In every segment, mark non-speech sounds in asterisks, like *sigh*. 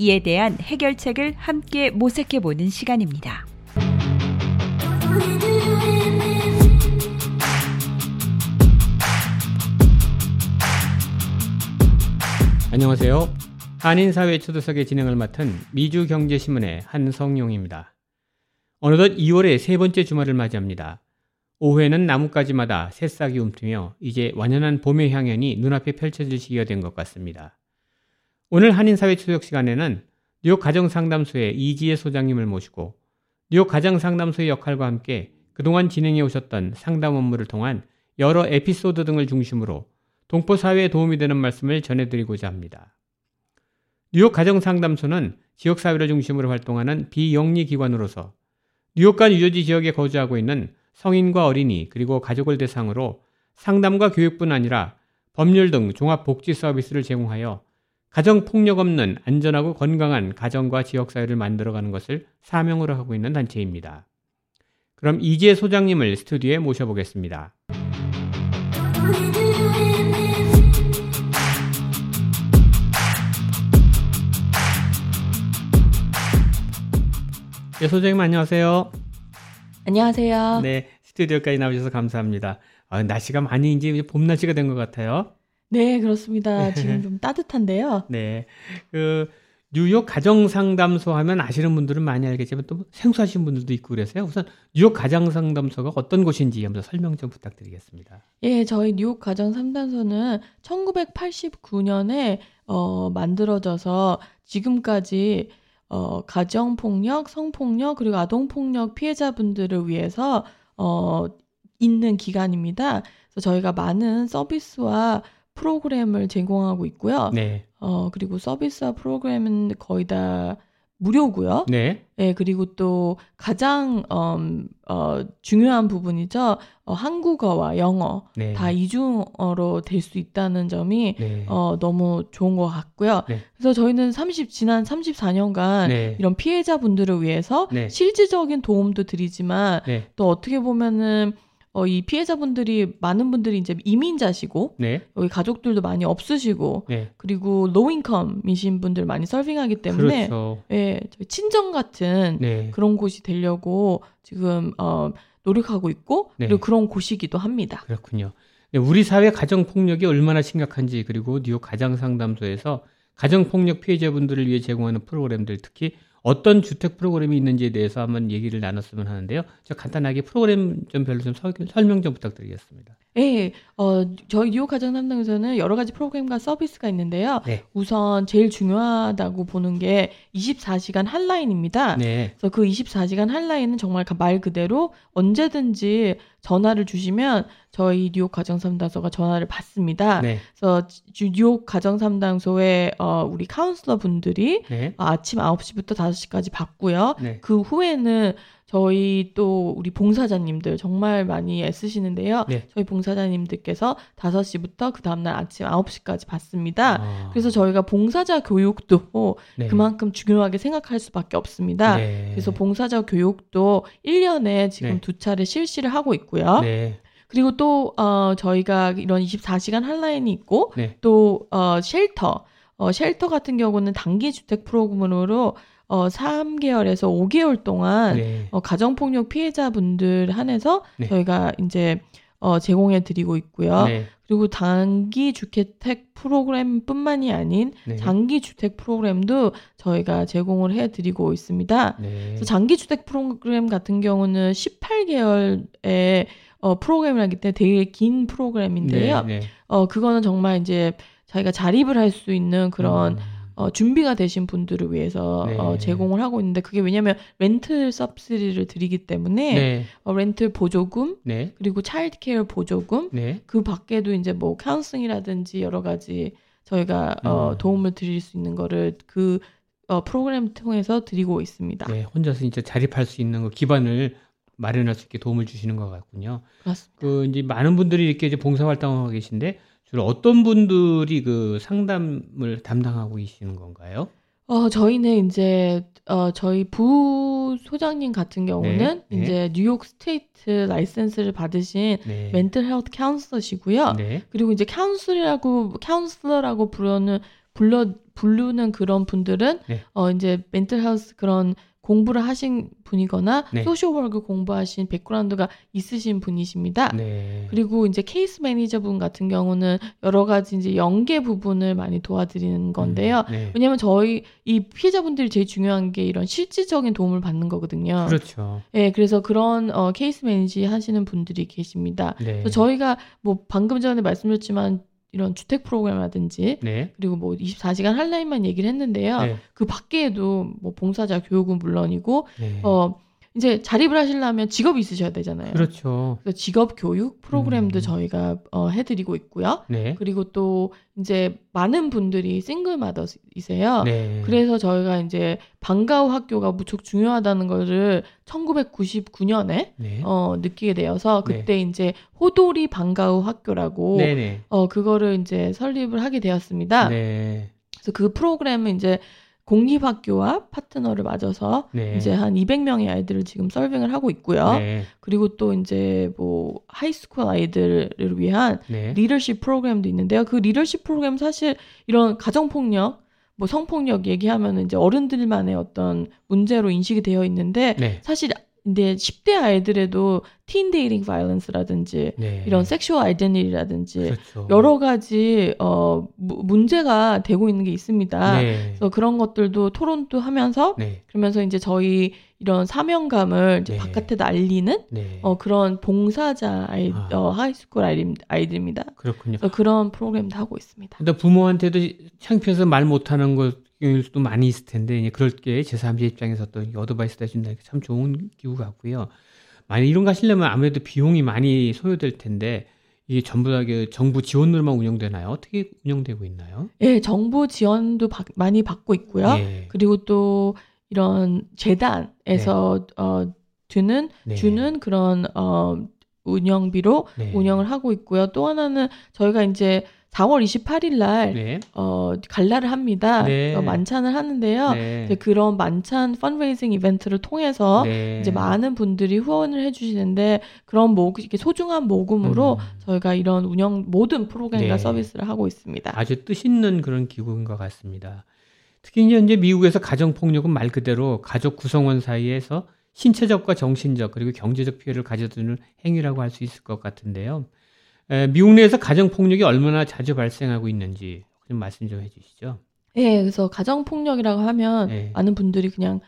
이에 대한 해결책을 함께 모색해 보는 시간입니다. 안녕하세요. 한인사회 초대석의 진행을 맡은 미주경제신문의 한성용입니다. 어느덧 2월의 세 번째 주말을 맞이합니다. 오후에는 나뭇가지마다 새싹이 움트며 이제 완연한 봄의 향연이 눈앞에 펼쳐질 시기가 된 것 같습니다. 오늘 한인사회 초대석 시간에는 뉴욕 가정상담소의 이지혜 소장님을 모시고 뉴욕 가정상담소의 역할과 함께 그동안 진행해 오셨던 상담 업무를 통한 여러 에피소드 등을 중심으로 동포 사회에 도움이 되는 말씀을 전해드리고자 합니다. 뉴욕 가정상담소는 지역사회를 중심으로 활동하는 비영리 기관으로서 뉴욕과 뉴저지 지역에 거주하고 있는 성인과 어린이 그리고 가족을 대상으로 상담과 교육뿐 아니라 법률 등 종합복지 서비스를 제공하여 가정폭력 없는 안전하고 건강한 가정과 지역사회를 만들어가는 것을 사명으로 하고 있는 단체입니다. 그럼 이재 소장님을 스튜디오에 모셔보겠습니다. 네, 소장님 안녕하세요. 안녕하세요. 네, 스튜디오까지 나오셔서 감사합니다. 아, 날씨가 많이 이제 봄 날씨가 된 것 같아요. 네, 그렇습니다. 지금 좀 따뜻한데요. 네, 그 뉴욕 가정 상담소 하면 아시는 분들은 많이 알겠지만 또 생소하신 분들도 있고 그래서요. 우선 뉴욕 가정 상담소가 어떤 곳인지 한번 설명 좀 부탁드리겠습니다. 예, 저희 뉴욕 가정 상담소는 1989년에 어, 만들어져서 지금까지 어, 가정 폭력, 성폭력, 그리고 아동 폭력 피해자분들을 위해서 어, 있는 기관입니다. 그래서 저희가 많은 서비스와 프로그램을 제공하고 있고요. 네. 어, 그리고 서비스와 프로그램은 거의 다 무료고요. 네. 네, 그리고 또 가장 음, 어, 중요한 부분이죠. 어, 한국어와 영어 네. 다 이중어로 될 수 있다는 점이 네. 어, 너무 좋은 것 같고요. 네. 그래서 저희는 30 지난 34년간 네. 이런 피해자분들을 위해서 네. 실질적인 도움도 드리지만 네. 또 어떻게 보면은 어, 이 피해자분들이 많은 분들이 이제 이민자시고 네. 여기 가족들도 많이 없으시고 네. 그리고 low income이신 분들 많이 serving하기 때문에 그렇죠. 예, 친정 같은 네. 그런 곳이 되려고 지금 어, 노력하고 있고 네. 그리고 그런 곳이기도 합니다. 그렇군요. 네, 우리 사회 가정 폭력이 얼마나 심각한지 그리고 뉴욕 가정 상담소에서 가정 폭력 피해자분들을 위해 제공하는 프로그램들 특히 어떤 주택 프로그램이 있는지에 대해서 한번 얘기를 나눴으면 하는데요. 저 간단하게 프로그램 좀 별로 좀 설- 설명 좀 부탁드리겠습니다. 예, 어, 저희 뉴욕 가정 담당에서는 여러 가지 프로그램과 서비스가 있는데요. 네. 우선 제일 중요하다고 보는 게 24시간 한라인입니다. 네. 그래서 그 24시간 한라인은 정말 말 그대로 언제든지 전화를 주시면 저희 뉴욕 가정상담소가 전화를 받습니다. 네. 그래서 주- 뉴욕 가정상담소에 어, 우리 카운슬러 분들이 네. 아침 9시부터 5시까지 받고요. 네. 그 후에는 저희 또 우리 봉사자님들 정말 많이 애쓰시는데요. 네. 저희 봉사자님들께서 5시부터 그 다음날 아침 9시까지 받습니다. 아, 그래서 저희가 봉사자 교육도 네. 그만큼 중요하게 생각할 수밖에 없습니다. 네. 그래서 봉사자 교육도 1년에 지금 네. 두 차례 실시를 하고 있고요. 네. 그리고 또 어, 저희가 이런 24시간 한라인이 있고 네. 또 어, 쉘터 어, 쉘터 같은 경우는 단기 주택 프로그램으로 어, 3개월에서 5개월 동안 네. 어, 가정폭력 피해자분들 한해서 네. 저희가 이제 어, 제공해 드리고 있고요. 네. 그리고 단기 주택 프로그램뿐만이 아닌 네. 장기 주택 프로그램도 저희가 제공을 해 드리고 있습니다. 네. 장기 주택 프로그램 같은 경우는 18개월의 어, 프로그램이라기 때문에 되게 긴 프로그램인데요. 네. 네. 어, 그거는 정말 이제 자기가 자립을 할 수 있는 그런 음, 어, 준비가 되신 분들을 위해서 네. 어, 제공을 하고 있는데 그게 왜냐하면 rent subsidy를 드리기 때문에 네. 어, 렌트 보조금 네. 그리고 child care 보조금 네. 그 밖에도 이제 뭐 카운슬링이라든지 여러 가지 저희가 어, 음. 도움을 드릴 수 있는 거를 그 어, 프로그램 통해서 드리고 있습니다. 네, 혼자서 진짜 자립할 수 있는 그 기반을 마련할 수 있게 도움을 주시는 것 같군요. 그렇습니다. 그 이제 많은 분들이 이렇게 이제 봉사 활동하고 계신데 주로 어떤 분들이 그 상담을 담당하고 계시는 건가요? 어, 저희는 이제 어, 저희 부 소장님 같은 경우는 네, 네. 이제 뉴욕 State license를 받으신 네. mental health counselor시고요. 네. 그리고 이제 counsel이라고 counselor라고 부르는 불러 부르는 그런 분들은 네. 어 이제 mental health 그런 공부를 하신 분이거나 네. social work 공부하신 background가 있으신 분이십니다. 네. 그리고 이제 case manager분 같은 경우는 여러 가지 이제 연계 부분을 많이 도와드리는 건데요. 음, 네. 왜냐면 저희 이 피해자분들이 제일 중요한 게 이런 실질적인 도움을 받는 거거든요. 그렇죠. 네, 그래서 그런 어, 케이스 매니지 하시는 분들이 계십니다. 네. 저희가 뭐 방금 전에 말씀드렸지만 이런 주택 프로그램이라든지 네. 그리고 뭐 24시간 한라인만 얘기를 했는데요. 네. 그 밖에도 뭐 봉사자 교육은 물론이고 네. 어 이제 자립을 하시려면 직업이 있으셔야 되잖아요. 그렇죠. 그래서 직업 교육 프로그램도 음. 저희가 어, 해드리고 있고요. 네. 그리고 또 이제 많은 분들이 싱글 마더이세요. 네. 그래서 저희가 이제 방과후 학교가 무척 중요하다는 거를 1999년에 네. 어, 느끼게 되어서 네. 그때 이제 호돌이 방과후 학교라고 네네. 어 그거를 이제 설립을 하게 되었습니다. 네. 그래서 그 프로그램은 이제 공립학교와 파트너를 맺어서 네. 이제 한 200명의 아이들을 지금 serving을 하고 있고요. 네. 그리고 또 이제 뭐 high school 아이들을 위한 네. 리더십 프로그램도 있는데요. 그 리더십 프로그램 사실 이런 가정폭력, 뭐 성폭력 얘기하면 이제 어른들만의 어떤 문제로 인식이 되어 있는데 네. 사실 근데 10대 아이들에도 teen dating violence라든지 네. 이런 sexual identity라든지 그렇죠. 여러 가지 어 무- 문제가 되고 있는 게 있습니다. 네. 그래서 그런 것들도 토론도 하면서 네. 그러면서 이제 저희 이런 사명감을 이제 네. 바깥에다 알리는 네. 어 그런 봉사자 아이 아. 어 high school 아이, 아이들입니다. 그렇군요. 그래서 그런 프로그램도 하고 있습니다. 근데 부모한테도 창피해서 말 못하는 것 일 수도 많이 있을 텐데 이제 그럴 게 제3자 입장에서 또 advice 해준다니까 참 좋은 기회 같고요. 만약 이런 거 하시려면 아무래도 비용이 많이 소요될 텐데 이게 전부 다그 정부 지원으로만 운영되나요? 어떻게 운영되고 있나요? 예, 정부 지원도 받- 많이 받고 있고요. 예. 그리고 또 이런 재단에서 어 주는 네. 주는 그런 어 운영비로 네. 운영을 하고 있고요. 또 하나는 저희가 이제 4월 28일 날 네. 어, 갈라를 합니다. 네. 어, 만찬을 하는데요. 네. 그런 만찬 펀레이징 이벤트를 통해서 네. 이제 많은 분들이 후원을 해주시는데 그런 모 이렇게 소중한 모금으로 음. 저희가 이런 운영 모든 프로그램과 네. 서비스를 하고 있습니다. 아주 뜻있는 그런 기구인 것 같습니다. 특히 이제 현재 미국에서 가정 폭력은 말 그대로 가족 구성원 사이에서 신체적과 정신적 그리고 경제적 피해를 가져두는 행위라고 할 수 있을 것 같은데요. 에, 미국 내에서 가정 폭력이 얼마나 자주 발생하고 있는지 좀 말씀 좀 해주시죠. 예, 그래서 가정 폭력이라고 하면 네. 많은 분들이 그냥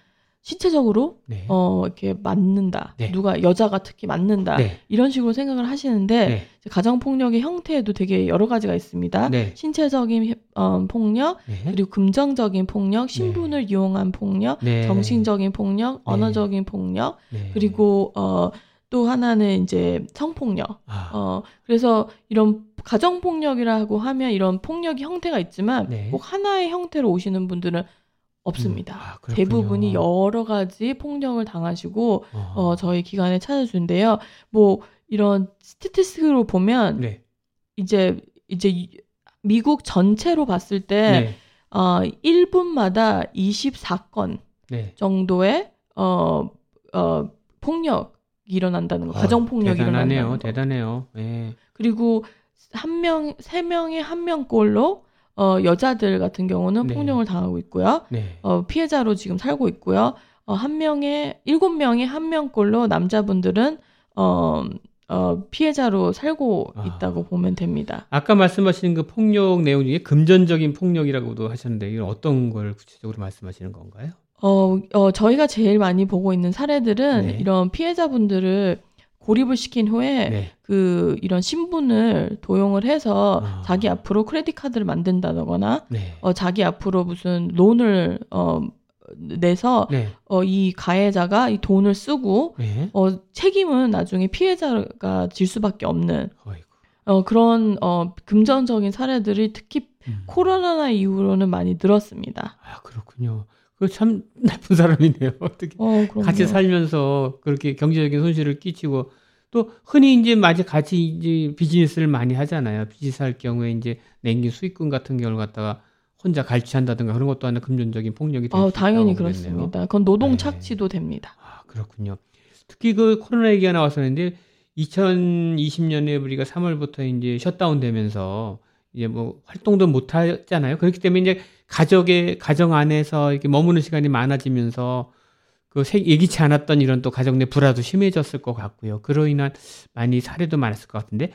신체적으로 네. 어 이렇게 맞는다. 네. 누가 여자가 특히 맞는다. 네. 이런 식으로 생각을 하시는데 네. 가정 폭력의 형태에도 되게 여러 가지가 있습니다. 네. 신체적인 어, 폭력, 네. 그리고 금전적인 폭력, 신분을 이용한 폭력, 네. 정신적인 폭력, 네. 언어적인 폭력, 네. 그리고 어, 또 하나는 이제 성폭력. 아, 어, 그래서 이런 가정 폭력이라고 하면 이런 폭력의 형태가 있지만 네. 꼭 하나의 형태로 오시는 분들은 없습니다. 음, 아. 대부분이 여러 가지 폭력을 당하시고 어. 어, 저희 기관에 찾아주는데요. 뭐 이런 스태티스틱으로 보면 네. 이제 이제 이- 미국 전체로 봤을 때 네. 어, 1분마다 24건 네. 정도의 어, 어, 폭력이 일어난다는 거, 어, 가정 폭력이. 일어난다는 거. 대단해요. 예. 그리고 한 명, 세 명에 한 명꼴로 어, 여자들 같은 경우는 네. 폭력을 당하고 있고요. 네. 어, 피해자로 지금 살고 있고요. 어, 한 명에 일곱 명에 한 명꼴로 남자분들은 어, 어, 피해자로 살고 아. 있다고 보면 됩니다. 아까 말씀하신 그 폭력 내용 중에 금전적인 폭력이라고도 하셨는데 이건 어떤 걸 구체적으로 말씀하시는 건가요? 어, 어, 저희가 제일 많이 보고 있는 사례들은 네. 이런 피해자분들을 고립을 시킨 후에 네. 그 이런 신분을 도용을 해서 아. 자기 앞으로 크레딧 카드를 만든다거나 네. 어, 자기 앞으로 무슨 론을 어, 내서 네. 어, 이 가해자가 이 돈을 쓰고 네. 어, 책임은 나중에 피해자가 질 수밖에 없는 어이구. 어, 그런 어, 금전적인 사례들이 특히 음. 코로나 이후로는 많이 늘었습니다. 아, 그렇군요. 그참 나쁜 사람이네요. *laughs* 어떻게 어. 같이 살면서 그렇게 경제적인 손실을 끼치고 또 흔히 이제 마치 같이 이제 비즈니스를 많이 하잖아요. 비즈니스 할 경우에 이제 냉긴 수익금 같은 경우를 갖다가 혼자 갈취한다든가 그런 것도 하나 금전적인 폭력이 될수 아, 당연히. 그렇습니다. 그건 노동 네. 착취도 됩니다. 아, 그렇군요. 특히 그 코로나 얘기가 나왔었는데 2020년에 우리가 3월부터 이제 셧다운 되면서 이제 뭐 활동도 못 하잖아요. 그렇기 때문에 이제 가족의 가정 안에서 이렇게 머무는 시간이 많아지면서 그 세- 예기치 않았던 이런 또 가정 내 불화도 심해졌을 것 같고요. 그로 인한 많이 사례도 많았을 것 같은데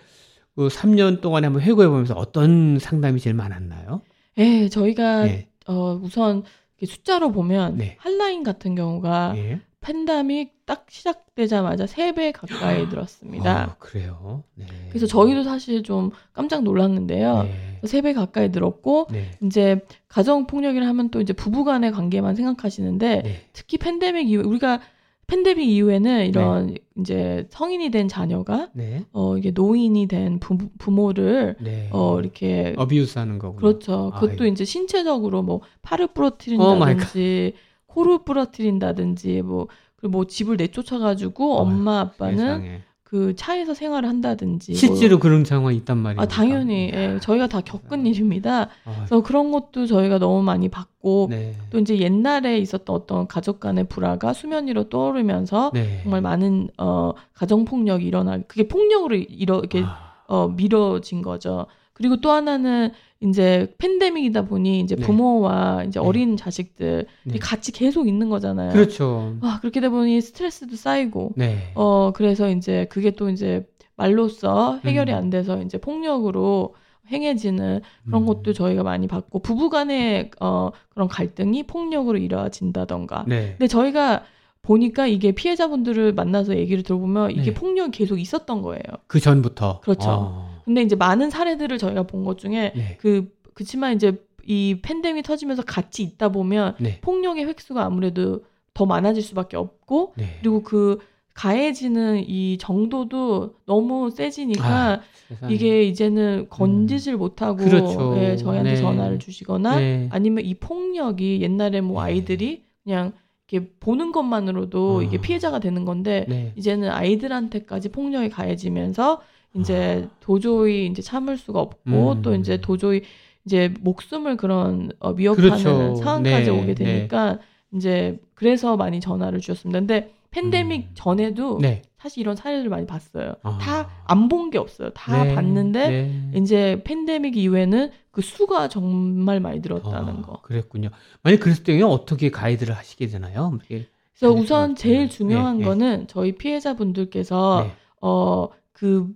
그 3년 동안에 한번 회고해 보면서 어떤 상담이 제일 많았나요? 예, 저희가 네. 어, 우선 숫자로 보면 네. 한라인 같은 경우가 예. 팬데믹 딱 시작되자마자 3배 가까이 늘었습니다. 아, 그래요. 네. 그래서 저희도 사실 좀 깜짝 놀랐는데요. 네. 3배 가까이 늘었고 네. 이제 가정 폭력이라 하면 또 이제 부부 간의 관계만 생각하시는데 네. 특히 팬데믹 이후 우리가 팬데믹 이후에는 이런 이제 성인이 된 자녀가 네. 어 이게 노인이 된 부, 부모를 네. 어 이렇게 어비우스 하는 거군요. 그렇죠. 그것도 아이고. 이제 신체적으로 뭐 팔을 부러뜨린다든지 코를 부러뜨린다든지 뭐 그리고 뭐 집을 내쫓아가지고 엄마 아빠는 세상에. 그 차에서 생활을 한다든지 뭐- 실제로 그런 상황이 있단 말이에요. 아 당연히 예, 저희가 다 겪은 일입니다. 아, 그래서 그런 것도 저희가 너무 많이 봤고 네. 또 이제 옛날에 있었던 어떤 가족 간의 불화가 수면 위로 떠오르면서 네. 정말 많은 어 가정 폭력이 일어나 그게 폭력으로 이렇게 아, 어 미뤄진 거죠. 그리고 또 하나는 이제 팬데믹이다 보니 이제 네. 부모와 이제 네. 어린 자식들 네. 같이 계속 있는 거잖아요. 그렇죠. 아, 그렇게 되다 보니 스트레스도 쌓이고 네. 어 그래서 이제 그게 또 이제 말로써 해결이 음. 안 돼서 이제 폭력으로 행해지는 그런 음. 것도 저희가 많이 봤고 부부간의 어 그런 갈등이 폭력으로 이루어진다던가. 네. 근데 저희가 보니까 이게 피해자분들을 만나서 얘기를 들어보면 이게 네. 폭력이 계속 있었던 거예요. 그 전부터. 그렇죠. 어. 근데 이제 많은 사례들을 저희가 본 것 중에 네. 그 그치만 이제 이 팬데믹 터지면서 같이 있다 보면 네. 폭력의 획수가 아무래도 더 많아질 수밖에 없고 네. 그리고 그 가해지는 이 정도도 너무 세지니까 아. 이게 이제는 건지질 못하고 그렇죠. 예, 저희한테 네. 전화를 주시거나 네. 아니면 이 폭력이 옛날에 뭐 네. 아이들이 그냥 이렇게 보는 것만으로도 아. 이게 피해자가 되는 건데 네. 이제는 아이들한테까지 폭력이 가해지면서 이제 도저히 이제 참을 수가 없고 아. 음. 또 이제 도저히 이제 목숨을 그런 어, 위협하는 그렇죠. 상황까지 네, 오게 되니까 이제 그래서 많이 전화를 주셨습니다. 근데 팬데믹 음. 전에도 네. 사실 이런 사례를 많이 봤어요. 아. 다안 본 게 없어요. 다 네. 봤는데 네. 이제 팬데믹 이후에는 그 수가 정말 많이 늘었다는 아, 거. 그랬군요. 만약 그랬을 때는 어떻게 가이드를 하시게 되나요? 그래서 네, 우선. 제일 중요한 네, 네. 거는 저희 피해자분들께서 네. 어그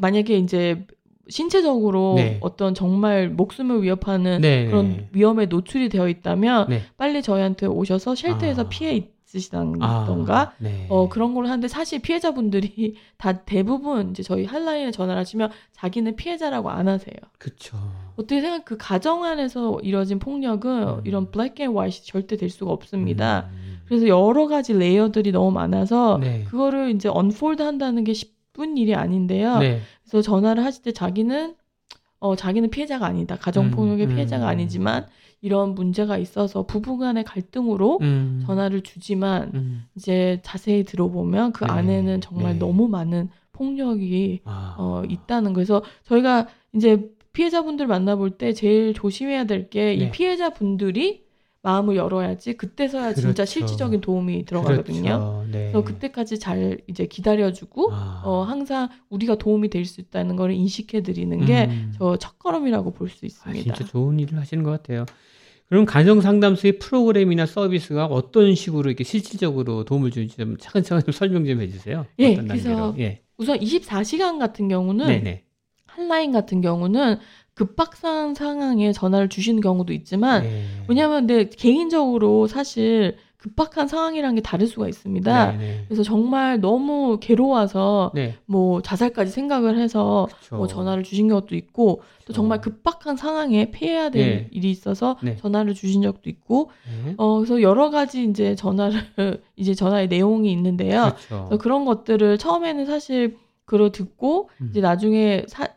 만약에 이제 신체적으로 네. 어떤 정말 목숨을 위협하는 네. 그런 위험에 노출이 되어 있다면 네. 빨리 저희한테 오셔서 shelter에서 아. 피해 있으시던가 아, 네. 어 그런 걸 하는데 사실 피해자분들이 *laughs* 다 대부분 이제 저희 핫라인에 전화를 하시면 자기는 피해자라고 안 하세요. 그쵸. 어떻게 생각 그 가정 안에서 이뤄진 폭력은 음. 이런 black and white 절대 될 수가 없습니다. 음. 그래서 여러 가지 layer들이 너무 많아서 네. 그거를 이제 unfold 한다는 게 쉽 은 일이 아닌데요. 네. 그래서 전화를 하실 때 자기는 어 자기는 피해자가 아니다. 가정 폭력의 음, 피해자가 음. 아니지만 이런 문제가 있어서 부부간의 갈등으로 음. 전화를 주지만 음. 이제 자세히 들어보면 그 네, 안에는 정말 네. 너무 많은 폭력이 아. 어, 있다는 거에서 저희가 이제 피해자분들 만나볼 때 제일 조심해야 될 게이 네. 피해자분들이 마음을 열어야지 그때서야 진짜 그렇죠. 실질적인 도움이 들어가거든요. 그렇죠. 네. 그래서 그때까지 잘 이제 기다려주고 아. 어, 항상 우리가 도움이 될 수 있다는 걸 인식해 드리는 게 음. 저 첫걸음이라고 볼수 아, 있습니다. 진짜 좋은 일을 하시는 것 같아요. 그럼 가정 상담소의 프로그램이나 서비스가 어떤 식으로 이렇게 실질적으로 도움을 주는지 좀 차근차근 좀 설명 좀 해주세요. 예, 그래서? 예, 우선 24시간 같은 경우는 네네. 한라인 같은 경우는 급박한 상황에 전화를 주시는 경우도 있지만 네. 왜냐하면 근데 개인적으로 사실 급박한 상황이라는 게 다를 수가 있습니다. 네네. 그래서 정말 너무 괴로워서 네, 뭐 자살까지 생각을 해서. 뭐 전화를 주신 것도 있고 또 정말 그렇죠. 급박한 상황에 피해야 될 네. 일이 있어서 네. 전화를 주신 적도 있고 네. 어 그래서 여러 가지 이제 전화를 *laughs* 이제 전화의 내용이 있는데요. 그런 것들을 처음에는 사실 글을 듣고 음. 이제 나중에 사, 혹-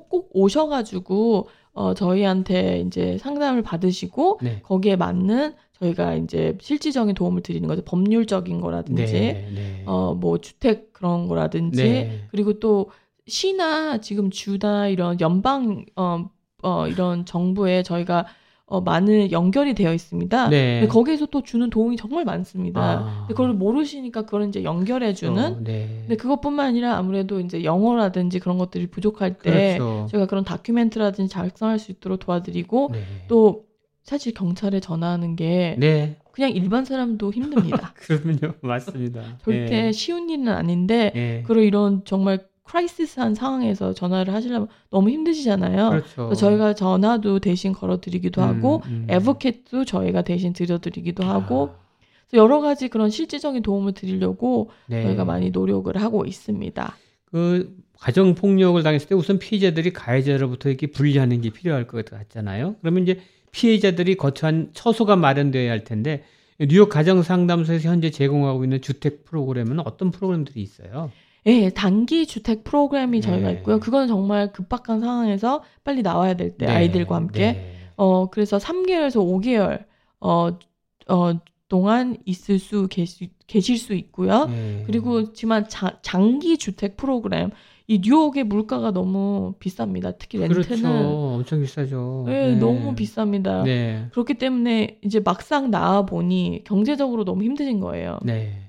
꼭 오셔가지고 어 저희한테 이제 상담을 받으시고 네. 거기에 맞는 저희가 이제 실질적인 도움을 드리는 거죠. 법률적인 거라든지 네, 네. 어 뭐 주택 그런 거라든지 네. 그리고 또 시나 지금 주나 이런 연방 어, 어 이런 정부에 저희가 어 많은 연결이 되어 있습니다. 네. 근데 거기에서 또 주는 도움이 정말 많습니다. 아. 근데 그걸 모르시니까 그걸 이제 연결해 주는 어, 네. 근데 그것뿐만 아니라 아무래도 이제 영어라든지 그런 것들이 부족할 때 그렇죠. 저희가 그런 다큐멘트라든지 작성할 수 있도록 도와드리고 네. 또 사실 경찰에 전화하는 게 네. 그냥 일반 사람도 힘듭니다. *laughs* 그러면요. 맞습니다. *laughs* 절대 네. 쉬운 일은 아닌데 네. 그런 이런 정말 크라이시스한 상황에서 전화를 하시려면 너무 힘드시잖아요. 그렇죠. 저희가 전화도 대신 걸어드리기도 하고 음, 음. 에버캣도 저희가 대신 드려드리기도 하고 아, 그래서 여러 가지 그런 실질적인 도움을 드리려고 네. 저희가 많이 노력을 하고 있습니다. 그 가정 폭력을 당했을 때 우선 피해자들이 가해자로부터 이렇게 분리하는 게 필요할 것 같잖아요. 그러면 이제 피해자들이 거처한 처소가 마련되어야 할 텐데 뉴욕 가정 상담소에서 현재 제공하고 있는 주택 프로그램은 어떤 프로그램들이 있어요? 예, 단기 주택 프로그램이 저희가 네. 있고요. 그건 정말 급박한 상황에서 빨리 나와야 될때 네, 아이들과 함께 네. 어 그래서 3개월에서 5개월 어, 어 동안 있을 수 계시, 계실 수 있고요. 네. 그리고 지만 자, 장기 주택 프로그램 이 뉴욕의 물가가 너무 비쌉니다. 특히 렌트는 그렇죠. 엄청 비싸죠. 예, 너무 비쌉니다. 네. 그렇기 때문에 이제 막상 나와 보니 경제적으로 너무 힘드신 거예요. 네.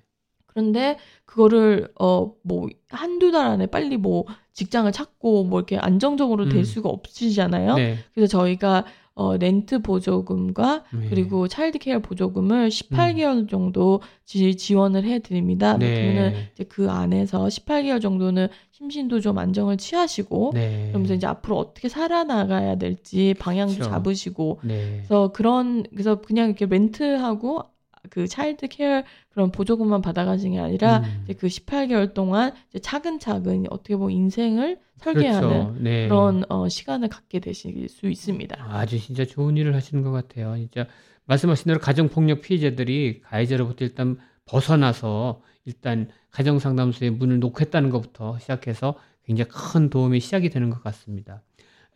그런데 그거를 어 뭐 한두 달 안에 빨리 뭐 직장을 찾고 뭐 이렇게 안정적으로 될 음. 수가 없으시잖아요. 네. 그래서 저희가 어 렌트 보조금과 네. 그리고 차일드 케어 보조금을 18개월 정도 지, 지원을 해 드립니다. 네. 그러면은 이제 그 안에서 18개월 정도는 심신도 좀 안정을 취하시고 네. 그러면서 이제 앞으로 어떻게 살아나가야 될지 방향도 그렇죠. 잡으시고 네. 그래서 그런 그래서 그냥 이렇게 렌트하고 그 차일드 케어 그런 보조금만 받아가시는 게 아니라 음. 이제 그 18개월 동안 이제 차근차근 어떻게 보면 인생을 설계하는 그렇죠. 네. 그런 어, 시간을 갖게 되실 수 있습니다. 아주 진짜 좋은 일을 하시는 것 같아요. 진짜 말씀하신 대로 가정폭력 피해자들이 가해자로부터 일단 벗어나서 일단 가정상담소에 문을 놓겠다는 것부터 시작해서 굉장히 큰 도움이 시작이 되는 것 같습니다.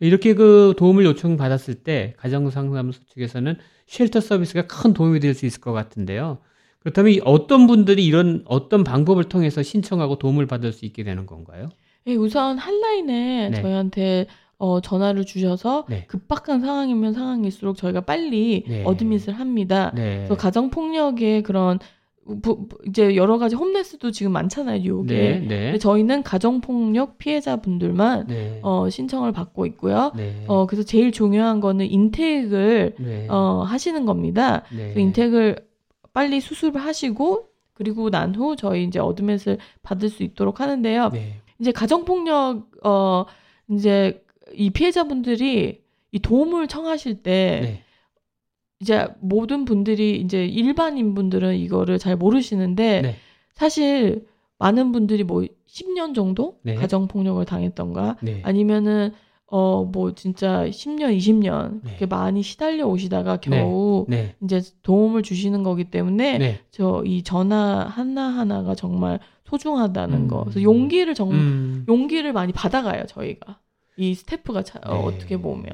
이렇게 그 도움을 요청받았을 때 가정상담소 측에서는 쉘터 서비스가 큰 도움이 될 수 있을 것 같은데요. 그렇다면 이 어떤 분들이 이런 어떤 방법을 통해서 신청하고 도움을 받을 수 있게 되는 건가요? 예, 우선 한라인에 네. 저희한테 어, 전화를 주셔서 네. 급박한 상황이면 상황일수록 저희가 빨리 네. 어드밋을 합니다. 네. 그래서 가정 폭력의 그런 부- 부- 이제 여러 가지 홈레스도 지금 많잖아요, 뉴욕에. 네. 근데 네. 저희는 가정 폭력 피해자분들만 네. 어, 신청을 받고 있고요. 네. 어, 그래서 제일 중요한 거는 인텍을 네. 어, 하시는 겁니다. 네. 그 인텍을 빨리 수술을 하시고 그리고 난 후 저희 이제 어드밋을 받을 수 있도록 하는데요. 네. 이제 가정폭력 어 이제 이 피해자분들이 이 도움을 청하실 때 네. 이제 모든 분들이 이제 일반인 분들은 이거를 잘 모르시는데 네. 사실 많은 분들이 뭐 10년 정도 네. 가정 폭력을 당했던가 네. 아니면은 어 뭐 진짜 10년 20년 그렇게 네. 많이 시달려 오시다가 겨우 네. 이제 도움을 주시는 거기 때문에 네. 저이 전화 하나 하나가 정말 소중하다는 음. 거. 그래서 용기를 정 음. 용기를 많이 받아가요 저희가 이 스태프가 차- 어, 네. 어떻게 보면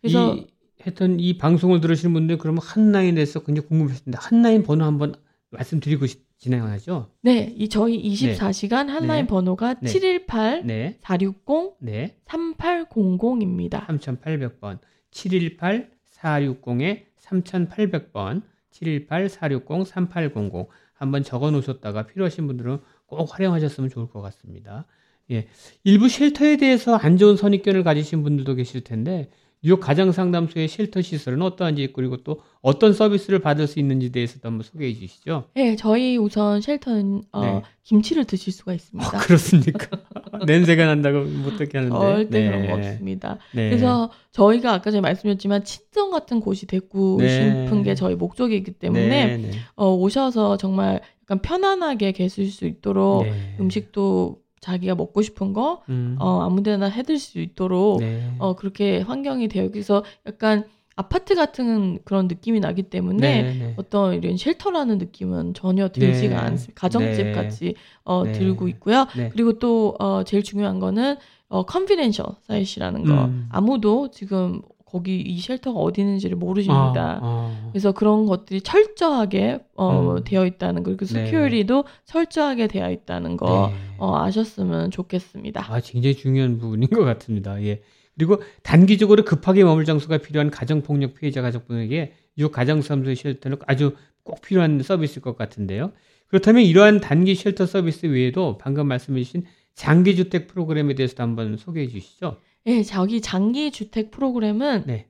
그래서 이, 하여튼 이 방송을 들으시는 분들 그러면 한라인에서 굉장히 궁금했습니다. 한라인 번호 한번 말씀드리고 시- 진행하죠. 네, 이 저희 24시간 한라인 네. 번호가 네. 718 네. 460 네. 3800입니다. 3800번 718 460에 3800번 718 460 3800 한번 적어 놓으셨다가 필요하신 분들은 꼭 활용하셨으면 좋을 것 같습니다. 예. 일부 쉘터에 대해서 안 좋은 선입견을 가지신 분들도 계실 텐데 뉴욕 가정상담소의 쉘터 시설은 어떠한지 그리고 또 어떤 서비스를 받을 수 있는지 대해서도 한번 소개해 주시죠. 네, 저희 우선 쉘터는 어, 네. 김치를 드실 수가 있습니다. 아, 그렇습니까? *laughs* 냄새가 난다고 어떻게 하는데? 절대 그런 거 없습니다. 네. 그래서 저희가 아까 전에 말씀드렸지만 친정 같은 곳이 되고 네. 싶은 게 저희 목적이기 때문에 네, 네. 어, 오셔서 정말 약간 편안하게 계실 수 있도록 네. 음식도 자기가 먹고 싶은 거 음. 어, 아무데나 해드릴 수 있도록 네. 어, 그렇게 환경이 되어 있어서 약간 아파트 같은 그런 느낌이 나기 때문에 네, 네. 어떤 이런 shelter라는 느낌은 전혀 들지가 네. 않습니다. 가정집 네. 같이 어, 네. 돼 있고요. 네. 그리고 또 어, 제일 중요한 거는 어, confidential site라는 거. 음. 아무도 지금 거기 이 shelter가 어디 있는지를 모르십니다. 아, 아. 그래서 그런 것들이 철저하게 어, 음. 되어 있다는 거, 그리고 네. security도 철저하게 되어 있다는 거 네. 어, 아셨으면 좋겠습니다. 아, 굉장히 중요한 부분인 것 같습니다. 예. 그리고 단기적으로 급하게 머물 장소가 필요한 가정폭력 피해자 가족분에게 이 가정사무소 쉘터는 아주 꼭 필요한 서비스일 것 같은데요. 그렇다면 이러한 단기 쉘터 서비스 외에도 방금 말씀해 주신 장기주택 프로그램에 대해서도 한번 소개해 주시죠. 예, 자기 장기 주택 프로그램은 네.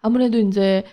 아무래도 이제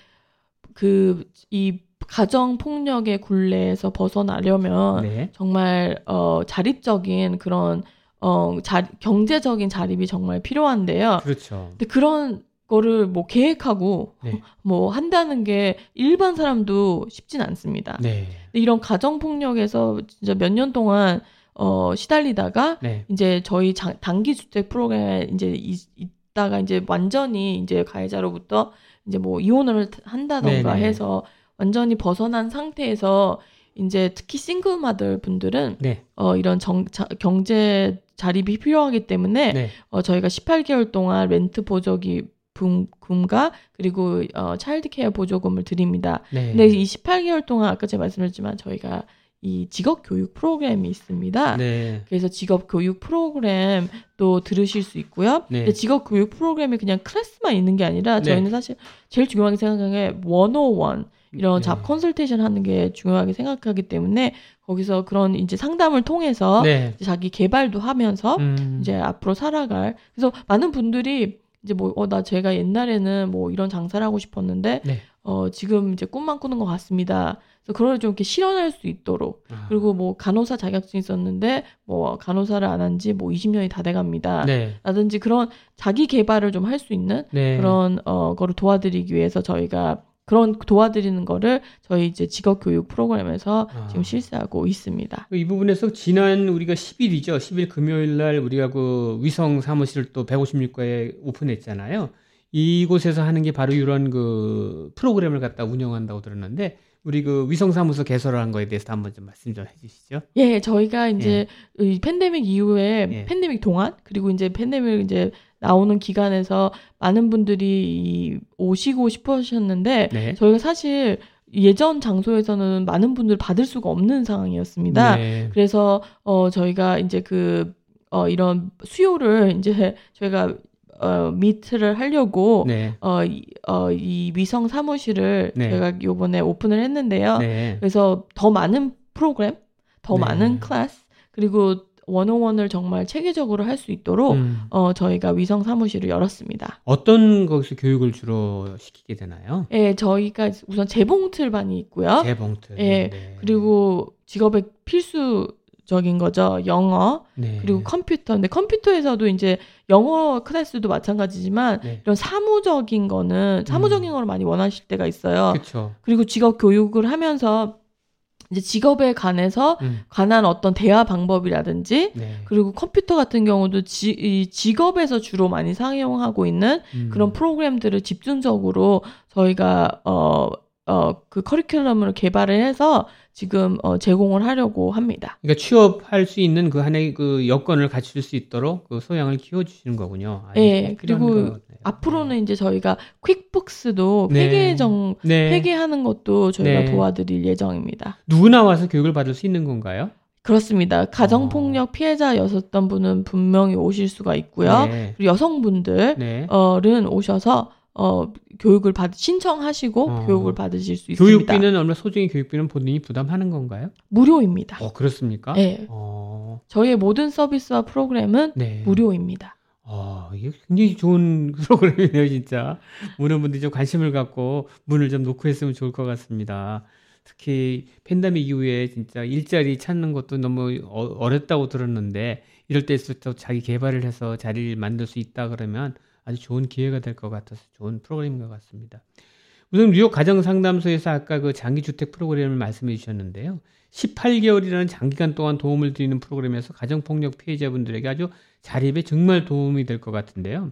그 이 가정 폭력의 굴레에서 벗어나려면 네. 정말 어 자립적인 그런 어 자, 경제적인 자립이 정말 필요한데요. 그렇죠. 근데 그런 거를 뭐 계획하고 네. 뭐 한다는 게 일반 사람도 쉽진 않습니다. 네. 근데 이런 가정 폭력에서 진짜 몇 년 동안 어 시달리다가 네. 이제 저희 장- 단기 주택 프로그램에 이제 이- 있다가 이제 완전히 이제 가해자로부터 이제 뭐 이혼을 한다던가 네네. 해서 완전히 벗어난 상태에서 이제 특히 싱글마들 분들은 네. 어 이런 정, 자, 경제 자립이 필요하기 때문에 네. 어 저희가 18개월 동안 렌트 보조기 분- 금과 그리고 어 차일드 케어 보조금을 드립니다. 네. 근데 이 18개월 동안 아까 제가 말씀드렸지만 저희가 이 직업 교육 프로그램이 있습니다. 네. 그래서 직업 교육 프로그램도 들으실 수 있고요. 네. 근데 직업 교육 프로그램이 그냥 클래스만 있는 게 아니라 네. 저희는 사실 제일 중요하게 생각하는 게101 이런 네. 잡 컨설테이션 하는 게 중요하게 생각하기 때문에 거기서 그런 이제 상담을 통해서 네. 자기 개발도 하면서 음. 이제 앞으로 살아갈 그래서 많은 분들이 이제 뭐 어 나 제가 옛날에는 뭐 이런 장사를 하고 싶었는데 네. 어 지금 이제 꿈만 꾸는 것 같습니다. 그래서 그걸 좀 이렇게 실현할 수 있도록 아. 그리고 뭐 간호사 자격증 있었는데 뭐 간호사를 안 한 지 뭐 20년이 다 돼갑니다. 네. 라든지 그런 자기 개발을 좀 할 수 있는 네. 그런 어 거를 도와드리기 위해서 저희가 그런 도와드리는 거를 저희 이제 직업 교육 프로그램에서 아. 지금 실시하고 있습니다. 이 부분에서 지난 우리가 10일이죠. 10일 금요일 날 우리가 그 위성 사무실을 또 156가에 오픈했잖아요. 이곳에서 하는 게 바로 이런 그 프로그램을 갖다 운영한다고 들었는데 우리 그 위성 사무소 개설한 거에 대해서 한번 좀 말씀 좀 해주시죠. 예, 저희가 이제 이 팬데믹 이후에 예. 팬데믹 동안 그리고 이제 팬데믹 이제 나오는 기간에서 많은 분들이 이 오시고 싶으셨는데 네. 저희가 사실 예전 장소에서는 많은 분들 받을 수가 없는 상황이었습니다. 네. 그래서 어 저희가 이제 그 어 이런 수요를 이제 저희가 어 미트를 하려고 네. 어, 이, 어, 이 위성 사무실을 네. 저희가 요번에 오픈을 했는데요. 네. 그래서 더 많은 프로그램, 더 네. 많은 클래스, 그리고 원어원을 정말 체계적으로 할 수 있도록 음. 어, 저희가 위성 사무실을 열었습니다. 어떤 거기서 교육을 주로 시키게 되나요? 예, 저희가 우선 재봉틀반이 있고요. 재봉틀. 예, 네. 그리고 직업의 필수 적인 거죠. 영어, 네. 그리고 컴퓨터. 근데 컴퓨터에서도 이제 영어 클래스도 마찬가지지만 네. 이런 사무적인 거는 사무적인 음. 거를 많이 원하실 때가 있어요. 그렇죠. 그리고 직업 교육을 하면서 이제 직업에 관해서 음. 관한 어떤 대화 방법이라든지 네. 그리고 컴퓨터 같은 경우도 지, 이 직업에서 주로 많이 사용하고 있는 음. 그런 프로그램들을 집중적으로 저희가 어, 어, 그 커리큘럼을 개발을 해서 지금 어, 제공을 하려고 합니다. 그러니까 취업할 수 있는 그 하나의 그 여건을 갖출 수 있도록 그 소양을 키워주시는 거군요. 아, 예, 필요한 그리고. 앞으로는 이제 저희가 퀵북스도 네. 회계정 네. 회계하는 것도 저희가 네. 도와드릴 예정입니다. 누구나 와서 교육을 받을 수 있는 건가요? 그렇습니다. 가정폭력 피해자였었던 분은 분명히 오실 수가 있고요. 네. 그리고 여성분들은 네. 오셔서 어, 교육을 받 신청하시고 어. 교육을 받으실 수 있습니다. 교육비는 얼마 소정의 교육비는 본인이 부담하는 건가요? 무료입니다. 어 그렇습니까? 네. 어, 저희의 모든 서비스와 프로그램은 네. 무료입니다. 어, 이게 굉장히 좋은 *laughs* 프로그램이네요, 진짜. 많은 분들이 좀 관심을 갖고 문을 좀 놓고 했으면 좋을 것 같습니다. 특히 팬데믹 이후에 진짜 일자리 찾는 것도 너무 어, 어렵다고 들었는데 이럴 때일수록 자기 개발을 해서 자리를 만들 수 있다 그러면 아주 좋은 기회가 될 것 같아서 좋은 프로그램인 것 같습니다. 우선 뉴욕 가정상담소에서 아까 그 장기주택 프로그램을 말씀해 주셨는데요. 18개월이라는 장기간 동안 도움을 드리는 프로그램에서 가정폭력 피해자분들에게 아주 자립에 정말 도움이 될 것 같은데요.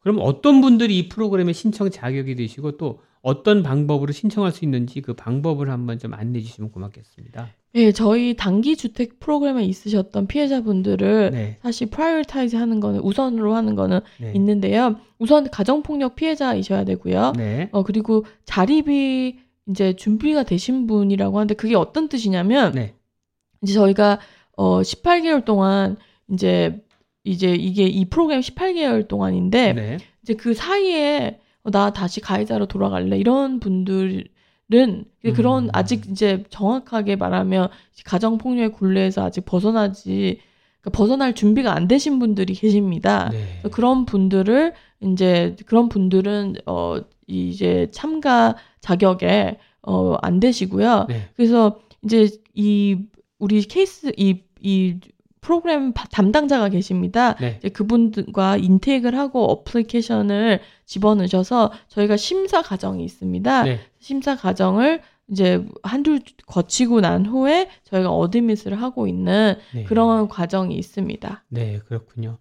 그럼 어떤 분들이 이 프로그램에 신청 자격이 되시고 또 어떤 방법으로 신청할 수 있는지 그 방법을 한번 좀 안내해 주시면 고맙겠습니다. 예, 저희 단기 주택 프로그램에 있으셨던 피해자분들을 네. 사실 prioritize 하는 거는 우선으로 하는 거는 네. 있는데요. 우선 가정 폭력 피해자이셔야 되고요. 네. 어, 그리고 자립이 이제 준비가 되신 분이라고 하는데 그게 어떤 뜻이냐면 네. 이제 저희가 어 18개월 동안 이제 이제 이게 이 프로그램 18개월 동안인데 네. 이제 그 사이에 어, 나 다시 가해자로 돌아갈래 이런 분들 은 그런 음. 아직 이제 정확하게 말하면 가정 폭력의 굴레에서 아직 벗어나지 그러니까 벗어날 준비가 안 되신 분들이 계십니다. 네. 그런 분들을 이제 그런 분들은 어 이제 참가 자격에 어안 되시고요. 네. 그래서 이제 이 우리 케이스 이 이 프로그램 바- 담당자가 계십니다. 네. 그분과 intake를 하고 application을 집어넣으셔서 저희가 심사 과정이 있습니다. 네. 심사 과정을 이제 한두 거치고 난 후에 저희가 어드밋을 하고 있는 네. 그런 과정이 있습니다. 네, 그렇군요.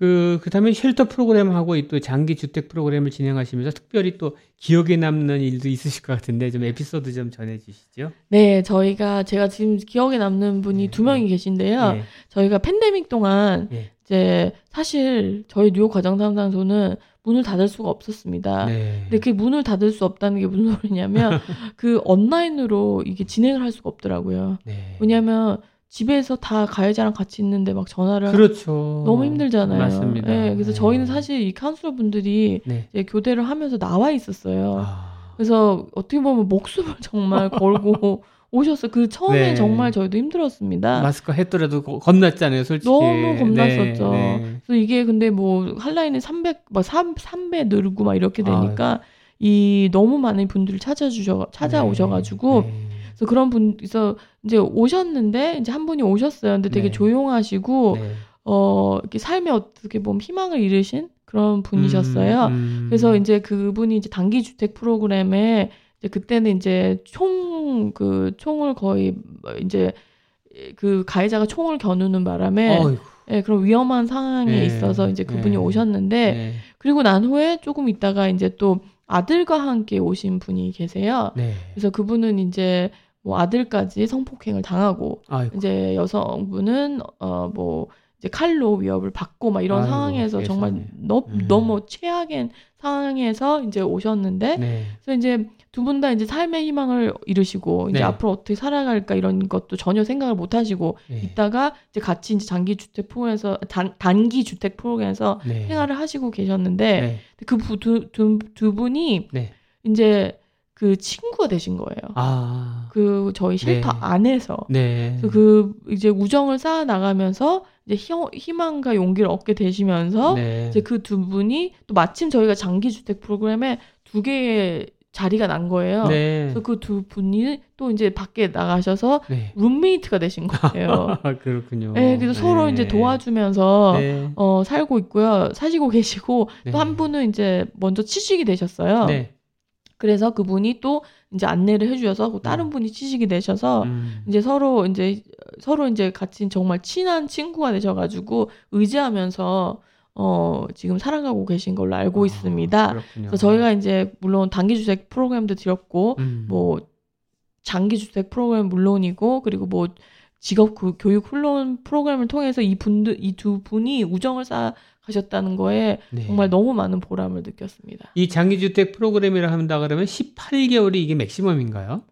그, 그 다음에 쉘터 프로그램하고 이또 장기 주택 프로그램을 진행하시면서 특별히 또 기억에 남는 일도 있으실 것 같은데 좀 에피소드 좀 전해주시죠. 네, 저희가 제가 지금 기억에 남는 분이 네, 두 명이 계신데요. 네. 저희가 팬데믹 동안 네. 이제 사실 저희 뉴욕 과정상담소는 문을 닫을 수가 없었습니다. 네. 근데 그 문을 닫을 수 없다는 게 무슨 소리냐면 *laughs* 그 온라인으로 이게 진행을 할 수가 없더라고요. 네. 왜냐하면 집에서 다 가해자랑 같이 있는데 막 전화를 그렇죠. 너무 힘들잖아요. 맞습니다. 네, 그래서 네. 저희는 사실 이 카운슬러 분들이 네. 교대를 하면서 나와 있었어요. 아, 그래서 어떻게 보면 목숨을 *laughs* 정말 걸고 오셨어요. 그 처음에 네. 정말 저희도 힘들었습니다. 마스크 했더라도 거- 겁났잖아요, 솔직히. 너무 겁났었죠. 네, 네. 그래서 이게 근데 뭐 한라인에 300, 막 3, 3배 늘고 막 이렇게 되니까 이 너무 많은 분들이 찾아주셔, 찾아오셔가지고 네. 그래서 그런 분, 그래서 이제 오셨는데 이제 한 분이 오셨어요. 근데 되게 네. 조용하시고 네. 어 이렇게 삶에 어떻게 보면 희망을 잃으신 그런 분이셨어요. 음, 음. 그래서 이제 그분이 이제 단기 주택 프로그램에 이제 그때는 이제 총 그 총을 거의 이제 그 가해자가 총을 겨누는 바람에 어이구, 예, 그런 위험한 상황에 네. 있어서 이제 그분이 네. 오셨는데 네. 그리고 난 후에 조금 있다가 이제 또 아들과 함께 오신 분이 계세요. 네. 그래서 그분은 이제 뭐 아들까지 성폭행을 당하고 아이고. 이제 여성분은 어 뭐 이제 칼로 위협을 받고 막 이런 아이고, 상황에서 정말 세상에. 너, 음. 너무 최악의 상황에서 이제 오셨는데 네. 그래서 이제 두 분 다 이제 삶의 희망을 잃으시고 이제 네. 앞으로 어떻게 살아갈까 이런 것도 전혀 생각을 못 하시고 네. 있다가 이제 같이 이제 장기 주택 프로그램에서 단, 단기 주택 프로그램에서 네. 생활을 하시고 계셨는데 네. 그두두 두, 두 분이 네. 이제 그 친구가 되신 거예요. 아. 그 저희 쉘터 네. 안에서 네. 그 이제 우정을 쌓아 나가면서 이제 희, 희망과 용기를 얻게 되시면서 네. 이제 그 두 분이 또 마침 저희가 장기 주택 프로그램에 두 개의 자리가 난 거예요. 네. 그래서 그 두 분이 또 이제 밖에 나가셔서 네. 룸메이트가 되신 거예요. *laughs* 아, 그렇군요. 네, 그래서 서로 이제 도와주면서 네. 어, 살고 있고요. 사시고 계시고 네. 또한 분은 이제 먼저 취직이 되셨어요. 네. 그래서 그분이 또 이제 안내를 해주셔서 그 다른 음. 분이 취직이 되셔서 음. 이제 서로 이제 서로 이제 같이 정말 친한 친구가 되셔가지고 의지하면서 어 지금 살아가고 계신 걸로 알고 아, 있습니다. 그래서 저희가 이제 물론 단기 주택 프로그램도 드렸고 음. 뭐 장기 주택 프로그램 물론이고 그리고 뭐 직업 그 교육 훈련 프로그램을 통해서 이 분들 이 두 분이 우정을 쌓아 가셨다는 거에 네. 정말 너무 많은 보람을 느꼈습니다. 이 장기주택 프로그램이라 한다 그러면 18개월이 이게 맥시멈인가요?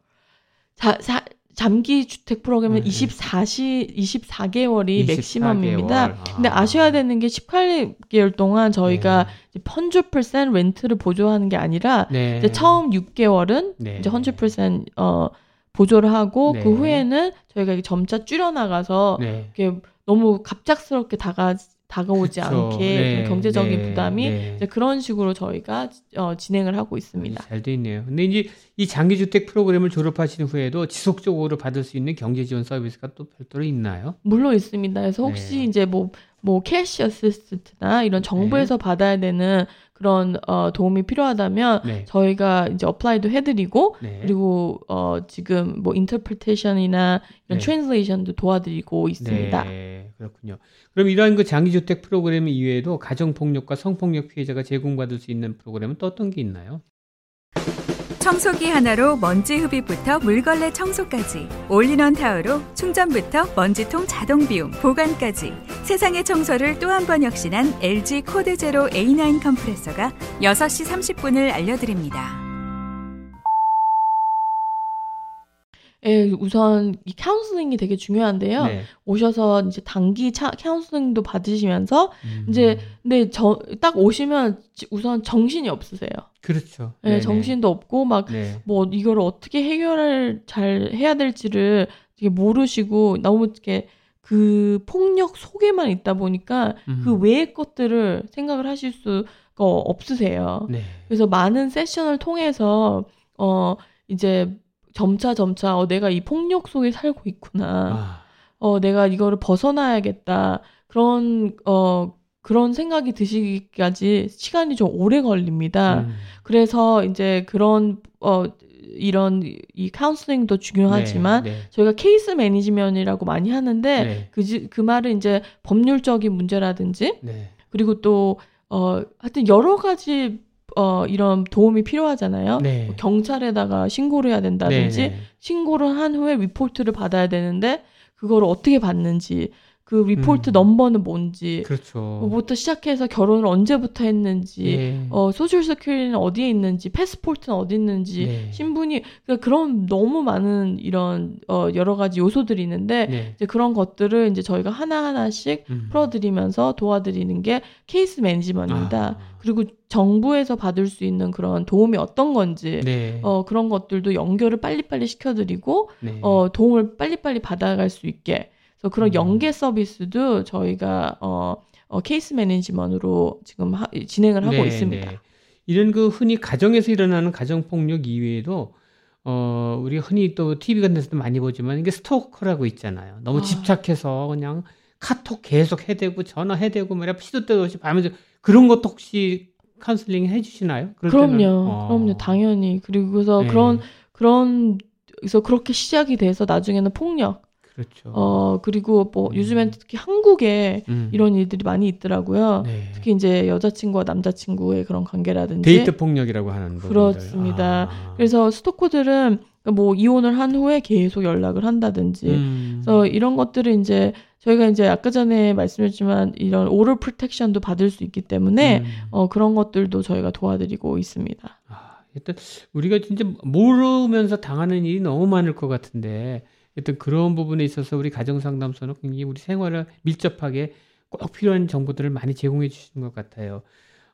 자, 사, 잠기 주택 프로그램은 네. 24시 24개월이 24개월. 맥시멈입니다. 아. 근데 아셔야 되는 게 18개월 동안 저희가 네. 100% 렌트를 보조하는 게 아니라 네. 이제 처음 6개월은 네. 이제 100% 어, 보조를 하고 네. 그 후에는 저희가 이게 점차 줄여 나가서 네. 이렇게 너무 갑작스럽게 다가 다가오지 그쵸. 않게 네. 좀 경제적인 네. 부담이 네. 이제 그런 식으로 저희가 어, 진행을 하고 있습니다. 잘 돼 있네요. 근데 이제 이 장기주택 프로그램을 졸업하신 후에도 지속적으로 받을 수 있는 경제 지원 서비스가 또 별도로 있나요? 물론 있습니다. 그래서 혹시 네. 이제 뭐, 뭐, cash assist나 이런 정부에서 받아야 되는 그런, 어, 도움이 필요하다면 네. 저희가 이제 apply도 해드리고 네. 그리고, 어, 지금 뭐, interpretation이나 이런 네. translation도 도와드리고 있습니다. 네, 그렇군요. 그럼 이러한 그 장기주택 프로그램 이외에도 가정폭력과 성폭력 피해자가 제공받을 수 있는 프로그램은 또 어떤 게 있나요? 청소기 하나로 먼지 흡입부터 물걸레 청소까지 올인원 타워로 충전부터 먼지통 자동 비움 보관까지 세상의 청소를 또 한 번 혁신한 LG 코드 제로 A9 컴프레서가 6시 30분을 알려드립니다. 예, 우선 이 카운슬링이 되게 중요한데요. 네. 오셔서 이제 단기 차, 카운슬링도 받으시면서 음. 이제 근데 저 딱 오시면 지- 우선 정신이 없으세요. 그렇죠. 예, 네네. 정신도 없고 막 네. 뭐 이거를 어떻게 해결을 잘 해야 될지를 되게 모르시고 너무 이렇게 그 폭력 속에만 있다 보니까 음. 그 외의 것들을 생각을 하실 수가 없으세요. 네. 그래서 많은 session을 통해서 어 이제 점차 점차 어 내가 이 폭력 속에 살고 있구나. 아. 어 내가 이거를 벗어나야겠다. 그런 어 그런 생각이 드시기까지 시간이 좀 오래 걸립니다. 음. 그래서 이제 그런 어 이런 이 카운슬링도 중요하지만 네. 네. 저희가 case management이라고 많이 하는데 네. 그, 지- 그 말은 이제 법률적인 문제라든지 네. 그리고 또 어 하여튼 여러 가지 어 이런 도움이 필요하잖아요. 네. 뭐 경찰에다가 신고를 해야 된다든지 네, 네. 신고를 한 후에 리포트를 받아야 되는데 그거를 어떻게 받는지 그 리포트 음. 넘버는 뭔지 그렇죠. 뭐부터 시작해서 결혼을 언제부터 했는지 네. 어 social security는 어디에 있는지 패스포트는 어디 있는지 네. 신분이 그러니까 그런 너무 많은 이런 어 여러 가지 요소들이 있는데 네. 이제 그런 것들을 이제 저희가 하나 하나씩 음. 풀어드리면서 도와드리는 게 case management입니다. 아. 그리고 정부에서 받을 수 있는 그런 도움이 어떤 건지 네. 어 그런 것들도 연결을 빨리빨리 시켜드리고 네. 어 도움을 빨리빨리 받아갈 수 있게 그래서 그런 음. 연계 서비스도 저희가 어, 어 case management로 지금 하- 진행을 하고 네, 있습니다. 네. 이런 그 흔히 가정에서 일어나는 가정 폭력 이외에도 어 우리 흔히 또 TV 같은 데서도 많이 보지만 이게 스토커라고 있잖아요. 너무 아. 집착해서 그냥 카톡 계속 해대고 전화 해대고 말이야 시도 때도 없이 밤에 그런 것도 혹시 카운슬링 해주시나요? 그럼요? 어. 그럼요, 당연히 그리고 그래서 네. 그런 그런 그래서 그렇게 시작이 돼서 나중에는 폭력 그렇죠. 어 그리고 뭐 음. 요즘엔 특히 한국에 음. 이런 일들이 많이 있더라고요. 네. 특히 이제 여자친구와 남자친구의 그런 관계라든지 데이트 폭력이라고 하는. 그렇습니다. 아. 그래서 스토커들은 뭐 이혼을 한 후에 계속 연락을 한다든지 음. 그래서 이런 것들을 이제 저희가 이제 아까 전에 말씀드렸지만 이런 오럴 프로텍션도 받을 수 있기 때문에 음. 어 그런 것들도 저희가 도와드리고 있습니다. 아, 일단 우리가 진짜 모르면서 당하는 일이 너무 많을 것 같은데 일단 그런 부분에 있어서 우리 가정 상담소는 굉장히 우리 생활을 밀접하게 꼭 필요한 정보들을 많이 제공해 주시는 것 같아요.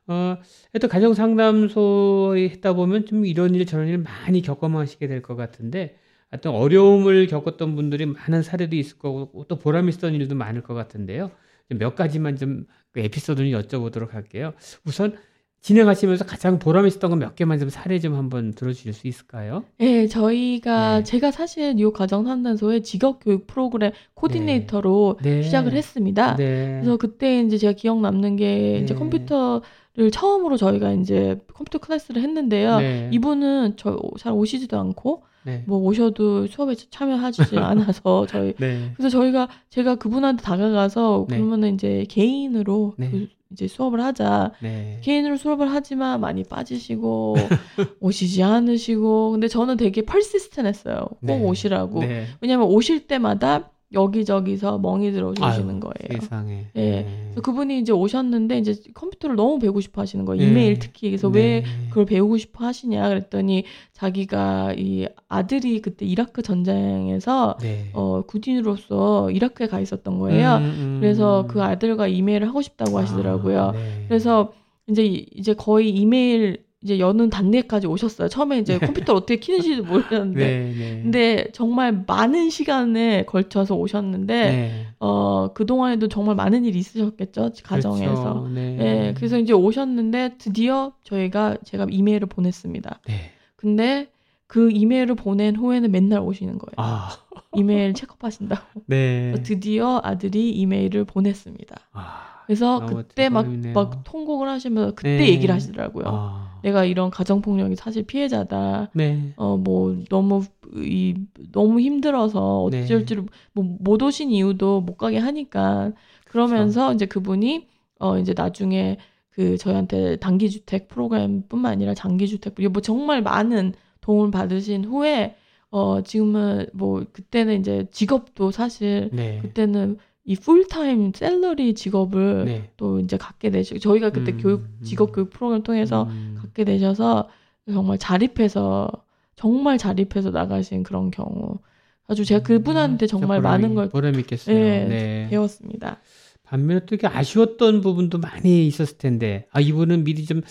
어, 하여튼 가정 상담소에 했다 보면 좀 이런 일 저런 일 많이 겪어마시게 될 것 같은데 하여튼 어려움을 겪었던 분들이 많은 사례도 있을 거고 또 보람 있었던 일도 많을 것 같은데요. 몇 가지만 좀 그 에피소드를 여쭤보도록 할게요. 우선 진행하시면서 가장 보람 있었던 거몇 개만 좀 사례 좀 한번 들어주실 수 있을까요? 네, 저희가 네. 제가 사실 뉴욕 가정상담소의 직업 교육 프로그램 코디네이터로 네. 시작을 했습니다. 네. 그래서 그때 이제 제가 기억 남는 게 이제 네. 컴퓨터 를 처음으로 저희가 이제 컴퓨터 클래스를 했는데요. 네. 이분은 저 잘 오시지도 않고 네. 뭐 오셔도 수업에 참여하지 *laughs* 않아서 저희 네. 그래서 저희가 제가 그분한테 다가가서 네. 그러면은 이제 개인으로 네. 그 이제 수업을 하자. 네. 개인으로 수업을 하지만 많이 빠지시고 *laughs* 오시지 않으시고 근데 저는 되게 persistent했어요. 꼭 네. 오시라고. 네. 왜냐면 오실 때마다 여기저기서 멍이 들어주시는 거예요. 세상에. 예. 그래서 그분이 이제 오셨는데 이제 컴퓨터를 너무 배우고 싶어 하시는 거예요. 네. 이메일 특히. 그래서 왜 네. 그걸 배우고 싶어 하시냐 그랬더니 자기가 이 아들이 그때 이라크 전쟁에서 네. 어 군인으로서 이라크에 가 있었던 거예요. 음, 음, 그래서 음. 그 아들과 이메일을 하고 싶다고 하시더라고요. 아, 네. 그래서 이제 이- 이제 거의 이메일 이제 여는 단계까지 오셨어요. 처음에 이제 컴퓨터를 어떻게 키는지도 모르는데. 네. 네. 근데 정말 많은 시간에 걸쳐서 오셨는데 네. 어 그 동안에도 정말 많은 일이 있으셨겠죠. 가정에서. 그렇죠. 네. 예, 그래서 이제 오셨는데 드디어 저희가 제가 이메일을 보냈습니다. 네. 근데 그 이메일을 보낸 후에는 맨날 오시는 거예요. 아. *laughs* 이메일 체크하신다고. 네. 드디어 아들이 이메일을 보냈습니다. 아. 그래서 그때 막, 대단하네요. 막 통곡을 하시면서 그때 네. 얘기를 하시더라고요. 아. 내가 이런 가정폭력이 사실 피해자다. 네. 어, 뭐, 너무, 이, 너무 힘들어서 네. 어쩔지를, 뭐, 못 오신 이유도 못 가게 하니까. 그러면서 이제 그분이, 어, 이제 나중에 그 저희한테 단기주택 프로그램 뿐만 아니라 장기주택, 뭐 정말 많은 도움을 받으신 후에 어 지금은 뭐 그때는 이제 직업도 사실 네. 그때는 이 풀타임 셀러리 직업을 네. 또 이제 갖게 되시고 저희가 그때 음, 교육 음. 직업 교육 프로그램 통해서 음. 갖게 되셔서 정말 자립해서 정말 자립해서 나가신 그런 경우 아주 제가 그분한테 진짜 정말 보람이- 많은 걸 보람 있겠어요. 예, 네. 배웠습니다. 반면에 또 이렇게 아쉬웠던 부분도 많이 있었을 텐데 아 이분은 미리 좀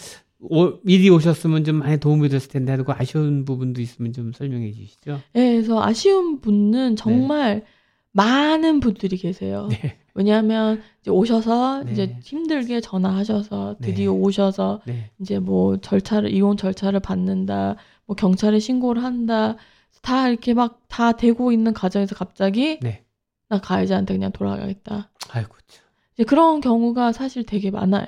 오- 미리 오셨으면 좀 많이 도움이 됐을 텐데 하고 아쉬운 부분도 있으면 좀 설명해 주시죠. 예, 그래서 아쉬운 분은 정말 많은 분들이 계세요. 네. 왜냐하면 이제 오셔서 네. 이제 힘들게 전화하셔서 네. 드디어 오셔서 네. 이제 뭐 절차를 이혼 절차를 받는다, 뭐 경찰에 신고를 한다, 다 이렇게 막 다 되고 있는 과정에서 갑자기 네. 나 가해자한테 그냥 돌아가겠다. 아이고 참. 이제 그런 경우가 사실 되게 많아요.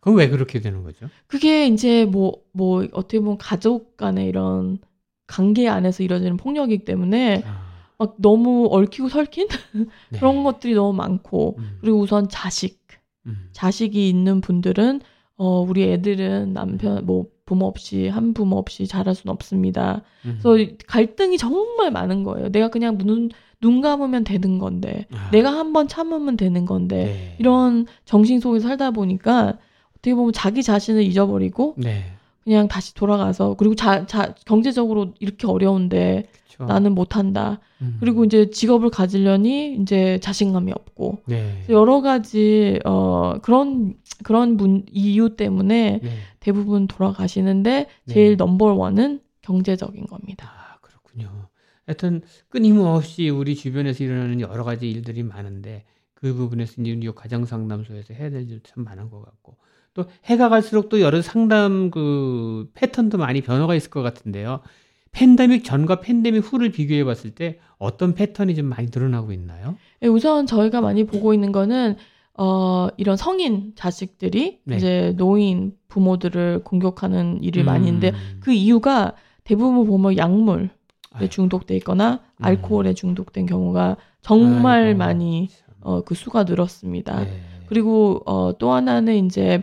그럼 왜 그렇게 되는 거죠? 그게 이제 뭐, 뭐, 어떻게 보면 가족 간의 이런 관계 안에서 이루어지는 폭력이기 때문에 아, 막 너무 얽히고 설킨 *laughs* 네. 그런 것들이 너무 많고, 음, 그리고 우선 자식, 음. 자식이 있는 분들은, 어, 우리 애들은 남편, 뭐, 부모 없이, 한 부모 없이 자랄 수는 없습니다. 음. 그래서 갈등이 정말 많은 거예요. 내가 그냥 눈, 눈 감으면 되는 건데, 아, 내가 한번 참으면 되는 건데, 네. 이런 정신 속에서 살다 보니까, 어떻게 보면 자기 자신을 잊어버리고, 네. 그냥 다시 돌아가서 그리고 자, 자 경제적으로 이렇게 어려운데 그렇죠. 나는 못한다. 음. 그리고 이제 직업을 가지려니 이제 자신감이 없고 네. 여러 가지 어 그런 그런 문 이유 때문에 네. 대부분 돌아가시는데 네. 제일 넘버 원은 경제적인 겁니다. 아, 그렇군요. 하여튼 끊임없이 우리 주변에서 일어나는 여러 가지 일들이 많은데 그 부분에서 이제 이 가정 상담소에서 해야 될 일 참 많은 것 같고 또 해가 갈수록 또 여러 상담 그 패턴도 많이 변화가 있을 것 같은데요. 팬데믹 전과 팬데믹 후를 비교해 봤을 때 어떤 패턴이 좀 많이 드러나고 있나요? 예, 우선 저희가 많이 보고 있는 거는 어 이런 성인 자식들이 네. 이제 노인 부모들을 공격하는 일이 음. 많이 있는데 그 이유가 대부분 보면 약물에. 중독돼 있거나 음. 알코올에 중독된 경우가 정말 아이고, 많이 참. 어, 그 수가 늘었습니다. 네. 그리고 어, 또 하나는 이제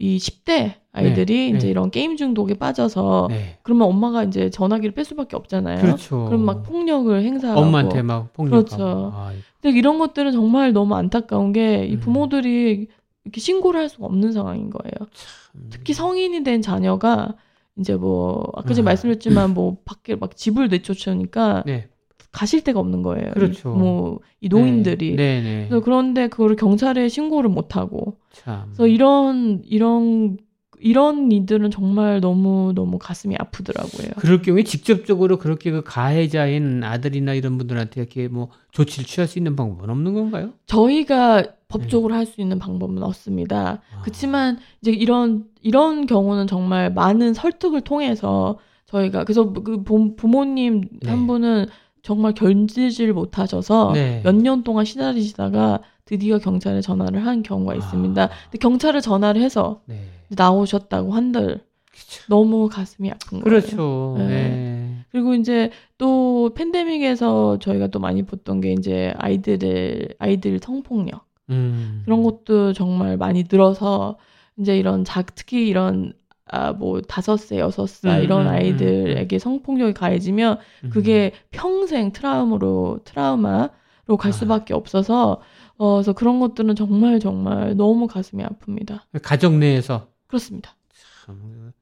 이 10대 아이들이 네, 이제 네. 이런 게임 중독에 빠져서 네. 그러면 엄마가 이제 전화기를 뺄 수밖에 없잖아요. 그렇죠. 그럼 막 폭력을 행사하고 엄마한테 막 폭력하고. 그렇죠. 아, 근데 이런 것들은 정말 너무 안타까운 게이 음. 부모들이 이렇게 신고를 할 수가 없는 상황인 거예요. 참. 특히 성인이 된 자녀가 이제 뭐 아까 전에 아. 말씀드렸지만 뭐 밖에 막 집을 내쫓으니까 네. 가실 데가 없는 거예요. 그렇죠. 뭐이 노인들이. 네, 네. 그래서 그런데 그거를 경찰에 신고를 못 하고. 참. 그래서 이런 이런 이런 이들은 정말 너무 너무 가슴이 아프더라고요. 그럴 경우에 직접적으로 그렇게 그 가해자인 아들이나 이런 분들한테 이렇게 뭐 조치를 취할 수 있는 방법은 없는 건가요? 저희가 법적으로 할수 있는 방법은 없습니다. 아. 그렇지만 이제 이런 이런 경우는 정말 많은 설득을 통해서 저희가 그래서 그 부- 부모님 네. 한 분은 정말 견디질 못하셔서 네. 몇년 동안 시달리시다가 드디어 경찰에 전화를 한 경우가 있습니다. 아. 근데 경찰에 전화를 해서 네. 나오셨다고 한들 그렇죠. 너무 가슴이 아픈 거예요. 그렇죠. 네. 네. 그리고 이제 또 팬데믹에서 저희가 또 많이 봤던 게 이제 아이들의 아이들 성폭력 음. 그런 것도 정말 많이 늘어서 이제 이런 자 특히 이런 아 뭐 다섯 세 여섯 살 음, 이런 음, 음, 아이들에게 성폭력이 가해지면 음. 그게 평생 트라우마로 트라우마로 갈 아. 수밖에 없어서 어 그래서 그런 것들은 정말 정말 너무 가슴이 아픕니다. 가족 내에서 그렇습니다. 참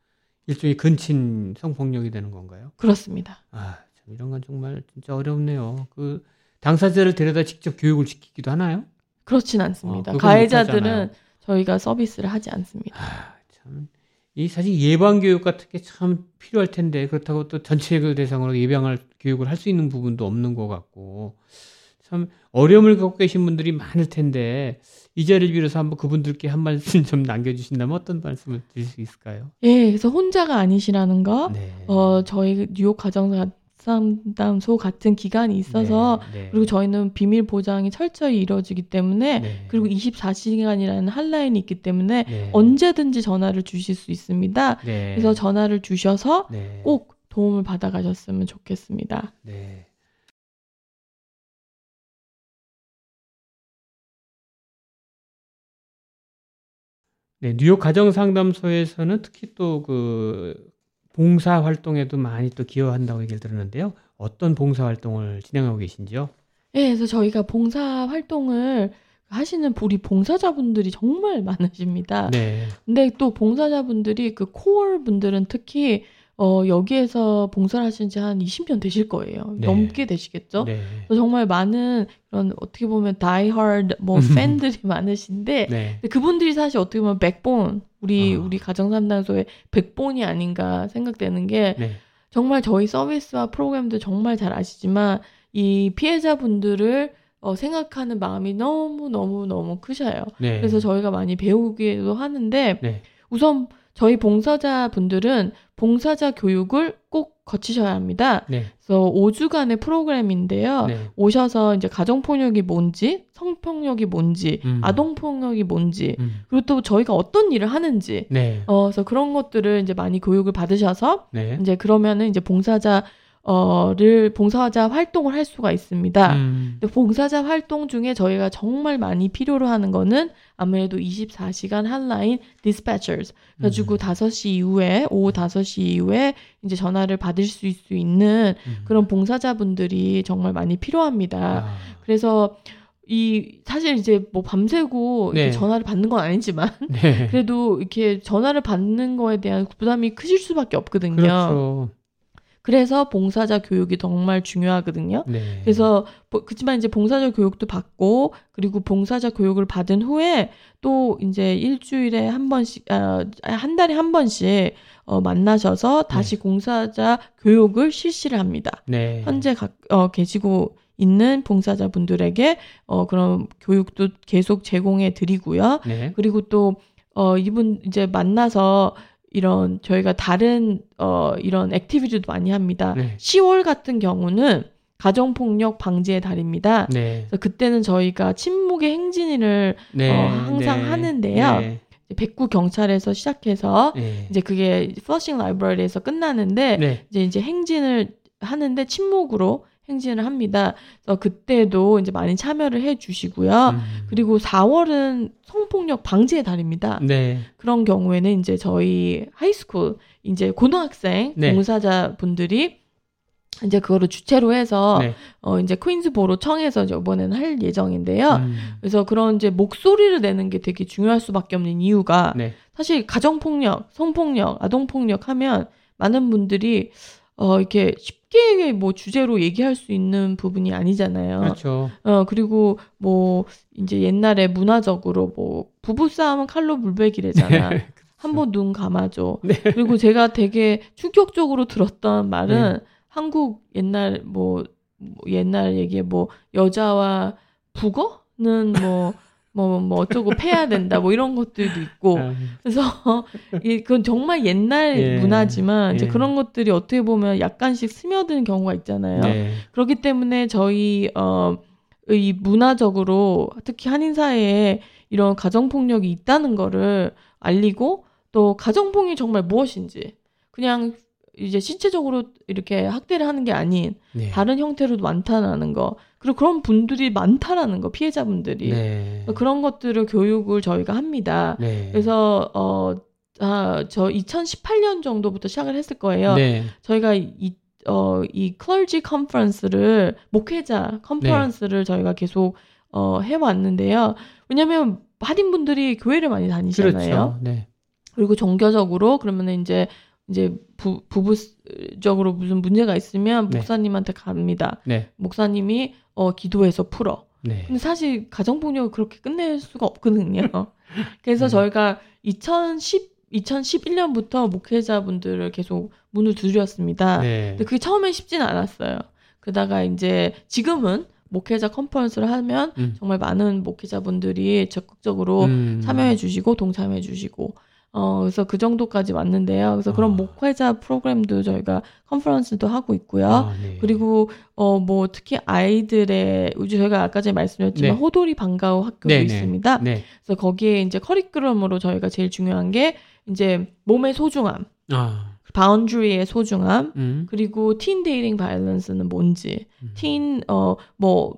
일종의 근친 성폭력이 되는 건가요? 그렇습니다. 아, 참 이런 건 정말 진짜 어렵네요. 그 당사자를 데려다 직접 교육을 시키기도 하나요? 그렇진 않습니다. 어, 가해자들은. 저희가 서비스를 하지 않습니다. 아, 참. 이 사실 예방 교육 같은 게 참 필요할 텐데 그렇다고 또 전체를 대상으로 예방할 교육을 할 수 있는 부분도 없는 것 같고 참 어려움을 갖고 계신 분들이 많을 텐데 이 자리를 빌어서 한번 그분들께 한 말씀 좀 남겨주신다면 어떤 말씀을 드릴 수 있을까요? 예, 그래서 혼자가 아니시라는 거. 네. 어, 저희 뉴욕 가정 상담소 같은 기관이 있어서 네, 네. 그리고 저희는 비밀 보장이 철저히 이루어지기 때문에 네. 그리고 24시간이라는 한라인이 있기 때문에 네. 언제든지 전화를 주실 수 있습니다. 네. 그래서 전화를 주셔서 네. 꼭 도움을 받아가셨으면 좋겠습니다. 네. 네, 뉴욕 가정 상담소에서는 특히 또 그 봉사 활동에도 많이 또 기여한다고 얘기를 들었는데요. 어떤 봉사 활동을 진행하고 계신지요? 네, 그래서 저희가 봉사 활동을 하시는 우리 봉사자분들이 정말 많으십니다. 네. 근데 또 봉사자분들이 그 코어 분들은 특히 어, 여기에서 봉사를 하신 지 한 20년 되실 거예요. 네. 넘게 되시겠죠? 네. 정말 많은 그런 어떻게 보면 다이하드 뭐 팬들이 *laughs* 많으신데 네. 그분들이 사실 어떻게 보면 백본 우리 아. 우리 가정 상담소의 백본이 아닌가 생각되는 게 네. 정말 저희 서비스와 프로그램도 정말 잘 아시지만 이 피해자분들을 어, 생각하는 마음이 너무 너무 너무 크셔요. 네. 그래서 저희가 많이 배우기도 하는데 네. 우선 저희 봉사자 분들은 봉사자 교육을 꼭 거치셔야 합니다. 네. 그래서 5주간의 프로그램인데요. 네. 오셔서 이제 가정폭력이 뭔지, 성폭력이 뭔지, 음. 아동폭력이 뭔지, 음. 그리고 또 저희가 어떤 일을 하는지, 네. 어, 그래서 그런 것들을 이제 많이 교육을 받으셔서 네. 이제 그러면은 이제 봉사자 어를 봉사자 활동을 할 수가 있습니다. 음. 봉사자 활동 중에 저희가 정말 많이 필요로 하는 거는 아무래도 24시간 한라인 dispatchers. 그래가지고 음. 5시 이후에, 오후 5시 이후에 이제 전화를 받을 수 있- 수 있는 음. 그런 봉사자분들이 정말 많이 필요합니다. 아. 그래서 이 사실 이제 뭐 밤새고 네. 전화를 받는 건 아니지만 네. *laughs* 그래도 이렇게 전화를 받는 거에 대한 부담이 크실 수밖에 없거든요. 그렇죠. 그래서 봉사자 교육이 정말 중요하거든요. 네. 그래서 뭐- 그렇지만 이제 봉사자 교육도 받고 그리고 봉사자 교육을 받은 후에 또 이제 일주일에 한 번씩 아, 한 달에 한 번씩 어, 만나셔서 다시 봉사자 교육을 실시를 합니다. 네. 현재 각, 어, 계시고 있는 봉사자분들에게 어, 그런 교육도 계속 제공해 드리고요. 네. 그리고 또 어, 이분 이제 만나서 이런 저희가 다른 어, 이런 activity도 많이 합니다. 네. 10월 같은 경우는 가정 폭력 방지의 달입니다. 네. 그래서 그때는 저희가 침묵의 행진을 네. 어, 항상 하는데요. 네. 백구 경찰에서 시작해서 네. 이제 그게 플러싱 library에서 끝나는데 네. 이제 이제 행진을 하는데 침묵으로 행진을 합니다. 그래서 그때도 이제 많이 참여를 해 주시고요. 음. 그리고 4월은 성폭력 방지의 달입니다. 네. 그런 경우에는 이제 저희 high school 이제 고등학생 네. 봉사자 분들이 이제 그거를 주체로 해서 네. 어 이제 퀸즈보로 청해서 이제 이번에는 할 예정인데요. 음. 그래서 그런 이제 목소리를 내는 게 되게 중요할 수밖에 없는 이유가 네. 사실 가정 폭력, 성폭력, 아동 폭력 하면 많은 분들이 어 이렇게 쉽 게 뭐 주제로 얘기할 수 있는 부분이 아니잖아요. 그렇죠. 어 그리고 뭐 이제 옛날에 문화적으로 뭐 부부 싸움은 칼로 물베기래잖아. 네. 한번 눈 감아줘. 네. 그리고 제가 되게 충격적으로 들었던 말은 한국 옛날 뭐, 뭐 옛날 얘기에 뭐 여자와 북어는 뭐 *laughs* 뭐, 뭐 어쩌고 패야 된다 뭐 이런 것들도 있고 아, 그래서 *laughs* 이 그건 정말 옛날 예. 문화지만 이제 예. 그런 것들이 어떻게 보면 약간씩 스며드는 경우가 있잖아요. 네. 그렇기 때문에 저희 어 이 문화적으로 특히 한인 사회에 이런 가정 폭력이 있다는 거를 알리고 또 가정 폭력이 정말 무엇인지 그냥 이제 신체적으로 이렇게 학대를 하는 게 아닌 네. 다른 형태로도 많다라는 거 그리고 그런 분들이 많다라는 거 피해자분들이 네. 그런 것들을 교육을 저희가 합니다. 네. 그래서 어, 아, 저 2018년 정도부터 시작을 했을 거예요. 네. 저희가 이, 어, 이 클러지 컨퍼런스를 목회자 컨퍼런스를 저희가 계속 어, 해왔는데요. 왜냐하면 할인분들이 교회를 많이 다니잖아요. 그렇죠. 네. 그리고 종교적으로 그러면 이제 이제 부, 부부적으로 무슨 문제가 있으면 네. 목사님한테 갑니다. 네. 목사님이 어, 기도해서 풀어. 네. 근데 사실 가정폭력을 그렇게 끝낼 수가 없거든요. *laughs* 그래서 음. 저희가 2010, 2011년부터 목회자분들을 계속 문을 두드렸습니다. 네. 근데 그게 처음엔 쉽지는 않았어요. 그러다가 이제 지금은 목회자 컨퍼런스를 하면 음. 정말 많은 목회자분들이 적극적으로 음. 참여해 주시고 동참해 주시고 어 그래서 그 정도까지 왔는데요. 그래서 그런 아. 목회자 프로그램도 저희가 컨퍼런스도 하고 있고요. 아, 네. 그리고 어 뭐 특히 아이들의 저희가 아까 전에 말씀드렸지만 네. 호돌이 방과후 학교도 네, 네. 있습니다. 네. 그래서 거기에 이제 커리큘럼으로 저희가 제일 중요한 게 이제 몸의 소중함, 아. boundary의 소중함, 음. 그리고 teen dating violence는 뭔지, 음. teen 어 뭐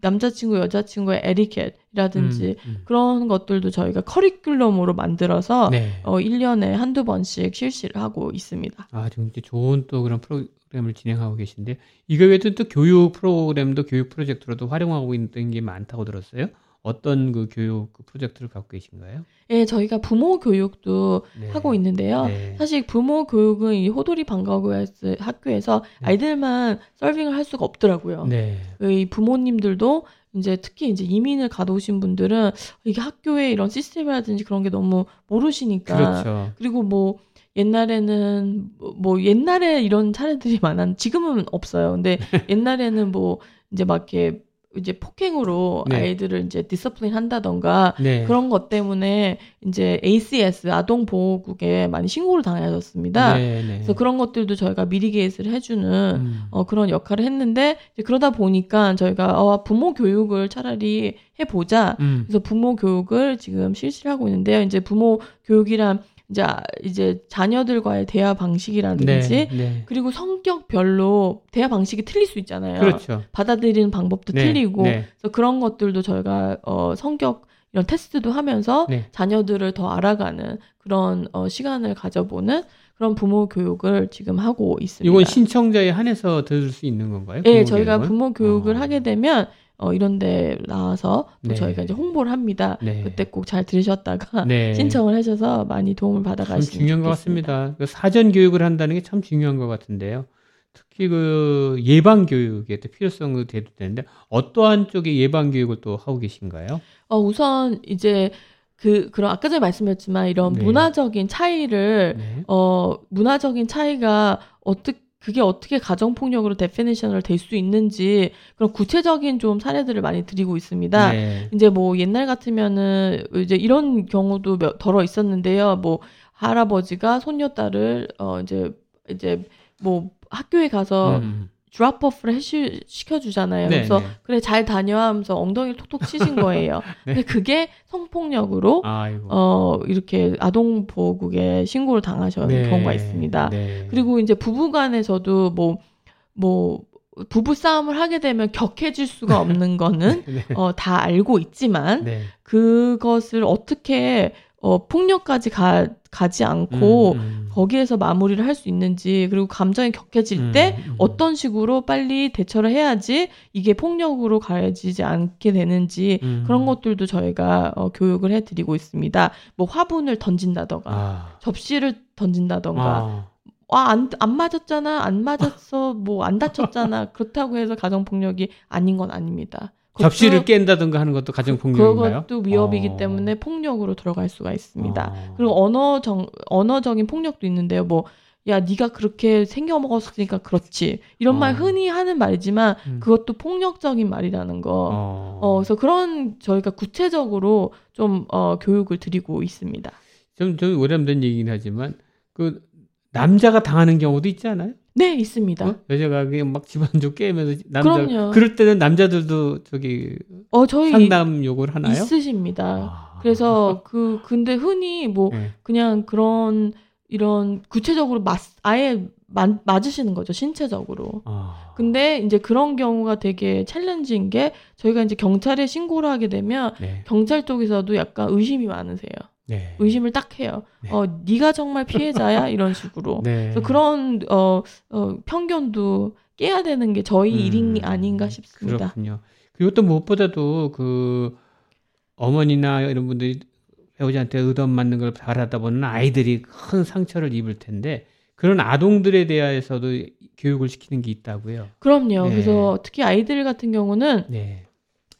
남자친구 여자친구의 에티켓이라든지 음, 음. 그런 것들도 저희가 커리큘럼으로 만들어서 네. 어 1년에 한두 번씩 실시를 하고 있습니다. 아, 좀 이제 좋은 또 그런 프로그램을 진행하고 계신데 이거 외에도 또 교육 프로그램도 교육 프로젝트로도 활용하고 있는 게 많다고 들었어요. 어떤 그 교육 그 프로젝트를 갖고 계신가요? 예, 저희가 부모 교육도 네. 하고 있는데요. 네. 사실 부모 교육은 이 호돌이 방과후에서 학교에서 네. 아이들만 서빙을 할 수가 없더라고요. 네. 이 부모님들도 이제 특히 이제 이민을 가다 오신 분들은 이게 학교의 이런 시스템이라든지 그런 게 너무 모르시니까 그렇죠. 그리고 뭐 옛날에는 뭐- 뭐 옛날에 이런 사례들이 많았 지금은 없어요. 근데 *laughs* 옛날에는 뭐 이제 막 이렇게 이제 폭행으로 네. 아이들을 이제 discipline 한다던가 네. 그런 것 때문에 이제 ACS 아동 보호국에 많이 신고를 당하셨습니다. 네, 네. 그래서 그런 것들도 저희가 미리 educate를 해주는 음. 어, 그런 역할을 했는데 이제 그러다 보니까 저희가 어, 부모 교육을 차라리 해보자. 음. 그래서 부모 교육을 지금 실시를 하고 있는데요. 이제 부모 교육이란 이제 아- 이제 자녀들과의 대화 방식이라든지 네, 네. 그리고 성격별로 대화 방식이 틀릴 수 있잖아요. 그렇죠. 받아들이는 방법도 네, 틀리고 네. 그래서 그런 것들도 저희가 어, 성격 이런 테스트도 하면서 네. 자녀들을 더 알아가는 그런 어, 시간을 가져보는 그런 부모 교육을 지금 하고 있습니다. 이건 신청자에 한해서 들을 수 있는 건가요? 예, 부모 저희가 교육은? 부모 교육을 어. 하게 되면 어, 이런 데 나와서 또 네. 저희가 이제 홍보를 합니다. 네. 그때 꼭 잘 들으셨다가 *laughs* 네. 신청을 하셔서 많이 도움을 참 받아가시면 중요한 것 좋겠습니다. 같습니다. 그 사전 교육을 한다는 게 참 중요한 것 같은데요. 특히 그 예방 교육에 또 필요성이 돼도 되는데 어떠한 쪽의 예방 교육을 또 하고 계신가요? 어, 우선 이제 그 그런 아까 전에 말씀드렸지만 이런 네. 문화적인 차이를 네. 어 문화적인 차이가 어떻게 그게 어떻게 가정 폭력으로 definition을 될 수 있는지 그런 구체적인 좀 사례들을 많이 드리고 있습니다. 네. 이제 뭐 옛날 같으면은 이제 이런 경우도 몇, 더러 있었는데요. 뭐 할아버지가 손녀딸을 어 이제 이제 뭐 학교에 가서 음. drop off를 해시, 시켜주잖아요. 네, 그래서 네. 그래 잘 다녀와 하면서 엉덩이를 톡톡 치신 거예요. *laughs* 네. 근데 그게 성폭력으로 아이고. 어 이렇게 아동 보호국에 신고를 당하신 네. 경우가 있습니다. 네. 그리고 이제 부부간에서도 뭐뭐 부부 싸움을 하게 되면 격해질 수가 없는 거는 *laughs* 네. 어, 다 알고 있지만 네. 그것을 어떻게 어, 폭력까지 가, 가지 않고 음, 음. 거기에서 마무리를 할 수 있는지 그리고 감정이 격해질 음, 때 음. 어떤 식으로 빨리 대처를 해야지 이게 폭력으로 가해지지 않게 되는지 음. 그런 것들도 저희가 어, 교육을 해드리고 있습니다. 뭐 화분을 던진다던가 아. 접시를 던진다던가 아. 아, 안, 안 맞았잖아, 안 맞았어, 뭐, 안 다쳤잖아. *laughs* 그렇다고 해서 가정 폭력이 아닌 건 아닙니다. 접시를 깬다든가 하는 것도 가정 폭력인가요? 그것도 위협이기 어. 때문에 폭력으로 들어갈 수가 있습니다. 어. 그리고 언어정, 언어적인 폭력도 있는데요. 뭐, 야, 네가 그렇게 생겨 먹었으니까 그렇지. 이런 말 어. 흔히 하는 말이지만 음. 그것도 폭력적인 말이라는 거. 어. 어, 그래서 그런 저희가 구체적으로 좀 어, 교육을 드리고 있습니다. 좀, 좀 오래된 얘기긴 하지만 그 남자가 당하는 경우도 있지 않아요? 네, 있습니다. 어? 여자가 그냥 막 집안좀 깨면서 남자 그럼요. 그럴 때는 남자들도 저기 어, 저희 상담 요구를 하나요? 있으십니다. 아. 그래서 그 근데 흔히 뭐 네. 그냥 그런 이런 구체적으로 맞 아예 맞, 맞으시는 거죠 신체적으로. 아. 근데 이제 그런 경우가 되게 챌린지인 게 저희가 이제 경찰에 신고를 하게 되면 네. 경찰 쪽에서도 약간 의심이 많으세요. 네. 의심을 딱 해요. 네. 어 네가 정말 피해자야 *laughs* 이런 식으로. 네. 그런 어, 어 편견도 깨야 되는 게 저희 음, 일이 아닌가 싶습니다. 그렇군요. 그리고 또 무엇보다도 그 어머니나 이런 분들이 배우자한테 의돈 맞는 걸 바라다 보는 아이들이 큰 상처를 입을 텐데 그런 아동들에 대해서도 교육을 시키는 게 있다고요. 그럼요. 네. 그래서 특히 아이들 같은 경우는 네.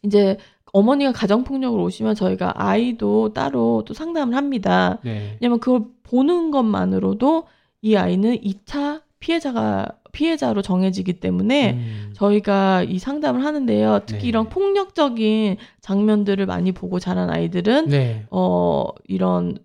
이제 어머니가 가정폭력을 오시면 저희가 아이도 따로 또 상담을 합니다. 네. 왜냐면 그걸 보는 것만으로도 이 아이는 2차 피해자가 피해자로 정해지기 때문에 음. 저희가 이 상담을 하는데요. 특히 네. 이런 폭력적인 장면들을 많이 보고 자란 아이들은 네. 어 이런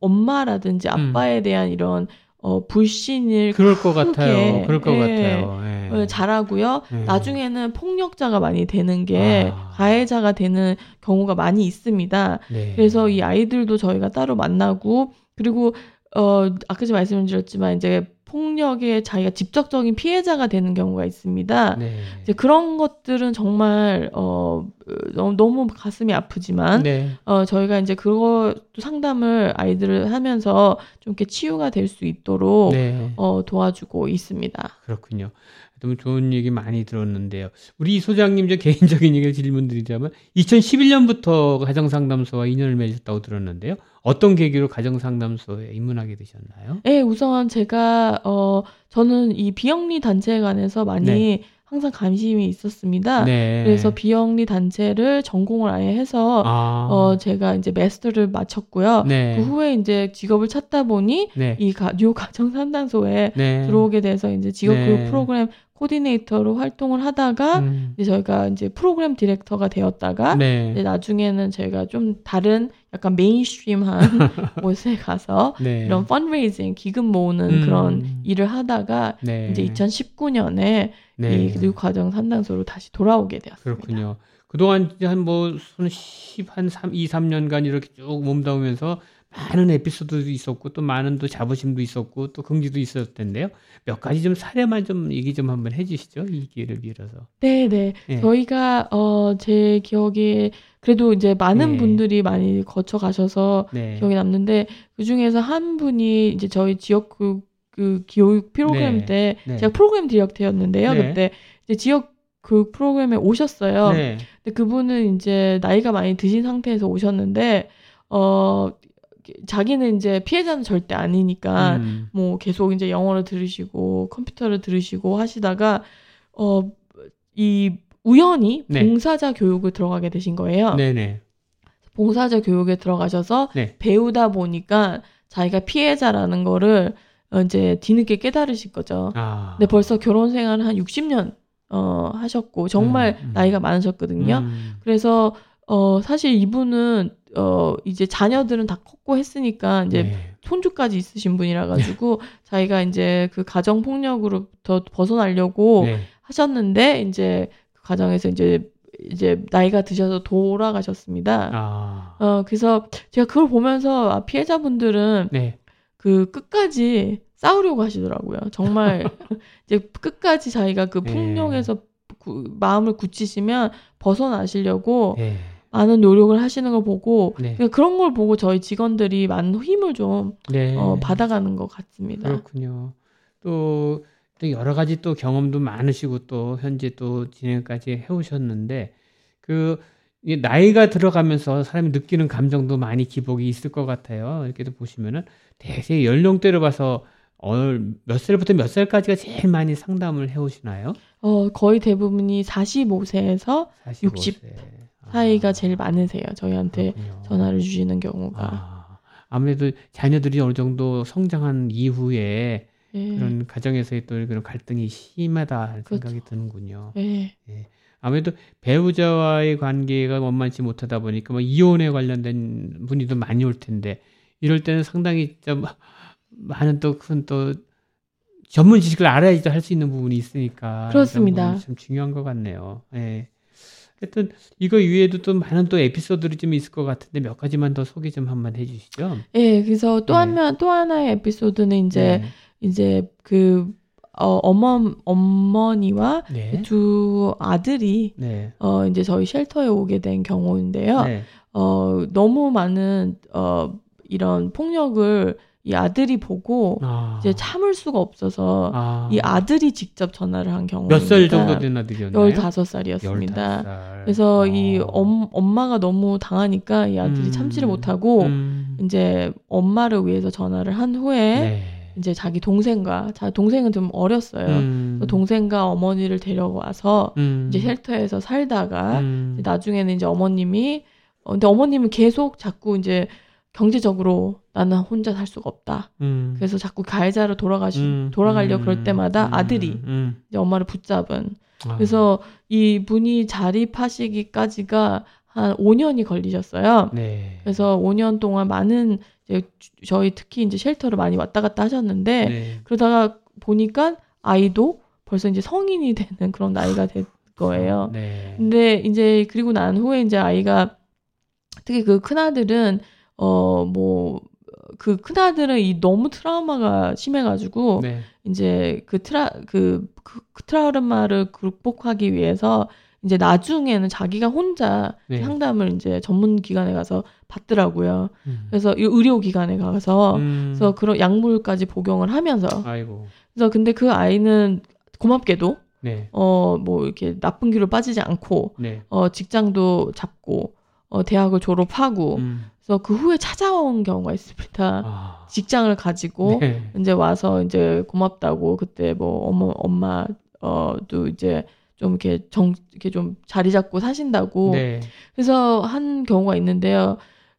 엄마라든지 아빠에 대한 이런 어 불신을 그럴 것 같아요. 그럴 것 예, 같아요. 예. 어, 잘하고요. 예. 나중에는 폭력자가 많이 되는 게 아. 가해자가 되는 경우가 많이 있습니다. 네. 그래서 이 아이들도 저희가 따로 만나고 그리고 어 아까 전에 말씀드렸지만 이제 폭력에 자기가 직접적인 피해자가 되는 경우가 있습니다. 네. 이제 그런 것들은 정말 어 너무, 너무 가슴이 아프지만 네. 어 저희가 이제 그것도 상담을 아이들을 하면서 좀 이렇게 치유가 될 수 있도록 네. 어 도와주고 있습니다. 그렇군요. 너무 좋은 얘기 많이 들었는데요. 우리 이 소장님 저 개인적인 얘기를 질문드리자면 2011년부터 가정상담소와 인연을 맺었다고 들었는데요. 어떤 계기로 가정상담소에 입문하게 되셨나요? 네, 우선 제가 어 저는 이 비영리 단체에 관해서 많이 네. 항상 관심이 있었습니다. 네. 그래서 비영리 단체를 전공을 아예 해서 아. 어 제가 이제 master를 마쳤고요. 네. 그 후에 이제 직업을 찾다 보니 네. 이 가, 뉴욕 가정 상담소에 네. 들어오게 돼서 이제 직업 네. 교육 프로그램 코디네이터로 활동을 하다가 음. 이제 저희가 이제 프로그램 디렉터가 되었다가 네. 이제 나중에는 제가 좀 다른 약간 mainstream한 *laughs* 곳에 가서 네. 이런 fundraising 기금 모으는 음. 그런 일을 하다가 네. 이제 2019년에 네. 이 뉴욕가정 상담소로 다시 돌아오게 되었습니다. 그렇군요. 그동안 한뭐 10, 한 3, 2, 3년간 이렇게 쭉 몸담으면서 많은 에피소드도 있었고 또 많은 또 자부심도 있었고 또 긍지도 있었을 텐데요. 몇 가지 좀 사례만 좀 얘기 좀 한번 해주시죠. 이 기회를 빌어서. 네, 네. 예. 저희가 어 제 기억에 그래도 이제 많은 네. 분들이 많이 거쳐 가셔서 네. 기억이 남는데 그 중에서 한 분이 이제 저희 지역 그, 그 교육 프로그램 네. 때 네. 제가 프로그램 디렉터였는데요. 네. 그때 이제 지역 그 프로그램에 오셨어요. 네. 근데 그분은 이제 나이가 많이 드신 상태에서 오셨는데 어 자기는 이제 피해자는 절대 아니니까 음. 뭐 계속 이제 영어를 들으시고 컴퓨터를 들으시고 하시다가 어 이 우연히 네. 봉사자 교육을 들어가게 되신 거예요. 네네. 봉사자 교육에 들어가셔서 네. 배우다 보니까 자기가 피해자라는 거를 어, 이제 뒤늦게 깨달으신 거죠. 아. 근데 벌써 결혼 생활을 한 60년 어 하셨고 정말 음, 음. 나이가 많으셨거든요. 음. 그래서 어 사실 이분은 어 이제 자녀들은 다 컸고 했으니까 이제 네. 손주까지 있으신 분이라 가지고 *laughs* 자기가 이제 그 가정 폭력으로부터 벗어나려고 네. 하셨는데 이제 그 가정에서 이제 이제 나이가 드셔서 돌아가셨습니다. 아. 어 그래서 제가 그걸 보면서 아, 피해자분들은 네. 그 끝까지 싸우려고 하시더라고요. 정말 *laughs* 이제 끝까지 자기가 그 네. 폭력에서 구- 마음을 굳히시면 벗어나시려고 네. 많은 노력을 하시는 걸 보고 네. 그런 걸 보고 저희 직원들이 많은 힘을 좀 네. 어, 받아가는 것 같습니다. 그렇군요. 또, 또 여러 가지 또 경험도 많으시고 또 현재 또 진행까지 해오셨는데 그 나이가 들어가면서 사람이 느끼는 감정도 많이 기복이 있을 것 같아요. 이렇게도 보시면은 대세 연령대로 봐서 어느 몇 살부터 몇 살까지가 제일 많이 상담을 해오시나요? 어, 거의 대부분이 45세에서 45세. 60 사이가 제일 많으세요. 저희한테 전화를 주시는 경우가. 아, 아무래도 자녀들이 어느 정도 성장한 이후에 예. 그런 가정에서의 또 그런 갈등이 심하다 그렇죠. 생각이 드는군요. 예. 아무래도 배우자와의 관계가 원만치 못하다 보니까 뭐 이혼에 관련된 분이도 많이 올 텐데 이럴 때는 상당히 좀 많은 또큰또 전문 지식을 알아야지 할 수 있는 부분이 있으니까 그렇습니다. 참 중요한 것 같네요. 예. 하여튼 이거 이외에도 또 많은 또 에피소드들이 좀 있을 것 같은데 몇 가지만 더 소개 좀 한번 해주시죠. 예, 그래서 또 네. 한, 또 하나의 에피소드는 이제, 네. 이제 그, 어, 어머, 어머니와 네. 두 아들이, 네. 어, 이제 저희 쉘터에 오게 된 경우인데요. 네. 어, 너무 많은, 어, 이런 폭력을 이 아들이 보고 아. 이제 참을 수가 없어서 아. 이 아들이 직접 전화를 한 경우입니다. 몇살 정도 된 아들이었나요? 15살이었습니다. 15살. 그래서 이 어. 엄, 엄마가 너무 당하니까 이 아들이 음. 참지를 못하고 음. 이제 엄마를 위해서 전화를 한 후에 네. 이제 자기 동생과 자 동생은 좀 어렸어요. 음. 동생과 어머니를 데려와서 음. 이제 쉘터에서 살다가 음. 이제 나중에는 이제 어머님이 어, 근데 어머님은 계속 자꾸 이제 경제적으로 나는 혼자 살 수가 없다. 음. 그래서 자꾸 가해자로 돌아가시 음. 돌아가려 음. 그럴 때마다 음. 아들이 음. 이제 엄마를 붙잡은 아. 그래서 이 분이 자립하시기까지가 한 5년이 걸리셨어요. 네. 그래서 5년 동안 많은 이제 주- 저희 특히 이제 쉘터를 많이 왔다 갔다 하셨는데 네. 그러다가 보니까 아이도 벌써 이제 성인이 되는 그런 나이가 된 거예요. 네. 근데 이제 그리고 난 후에 이제 아이가 특히 그 큰 아들은 어 뭐 그 큰 아들은 이 너무 트라우마가 심해가지고 네. 이제 그 트라 그, 그, 그 트라우마를 극복하기 위해서 이제 나중에는 자기가 혼자 네. 상담을 이제 전문 기관에 가서 받더라고요. 음. 그래서 이 의료 기관에 가서 음. 그래서 그런 약물까지 복용을 하면서 아이고. 그래서 근데 그 아이는 고맙게도 네. 어뭐 이렇게 나쁜 길로 빠지지 않고 네. 어 직장도 잡고 어 대학을 졸업하고 음. 그래서 그 후에 찾아온 경우가 있습니다. 아. 직장을 가지고 네. 이제 와서 이제 고맙다고 그때 뭐 어머 엄마 어도 이제 좀 이렇게 정 이렇게 좀 자리 잡고 사신다고 네. 그래서 한 경우가 있는데요.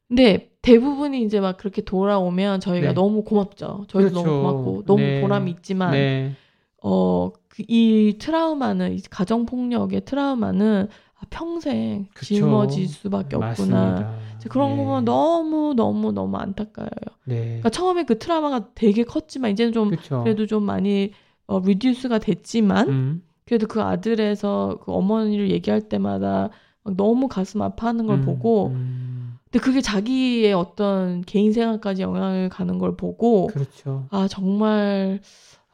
근데 대부분이 이제 막 그렇게 돌아오면 저희가 네. 너무 고맙죠. 저희도 그렇죠. 너무 고맙고 너무 네. 보람이 있지만 네. 어, 그이 트라우마는, 이 가정 폭력의 트라우마는 아, 평생 그쵸. 짊어질 수밖에 없구나. 그런 네. 거 보면 너무, 너무, 너무 안타까워요. 네. 그러니까 처음에 그 트라우마가 되게 컸지만, 이제는 좀, 그렇죠. 그래도 좀 많이, 어, 리듀스가 됐지만, 음. 그래도 그 아들에서 그 어머니를 얘기할 때마다 막 너무 가슴 아파하는 걸 음. 보고, 음. 근데 그게 자기의 어떤 개인 생활까지 영향을 가는 걸 보고, 그렇죠. 아, 정말,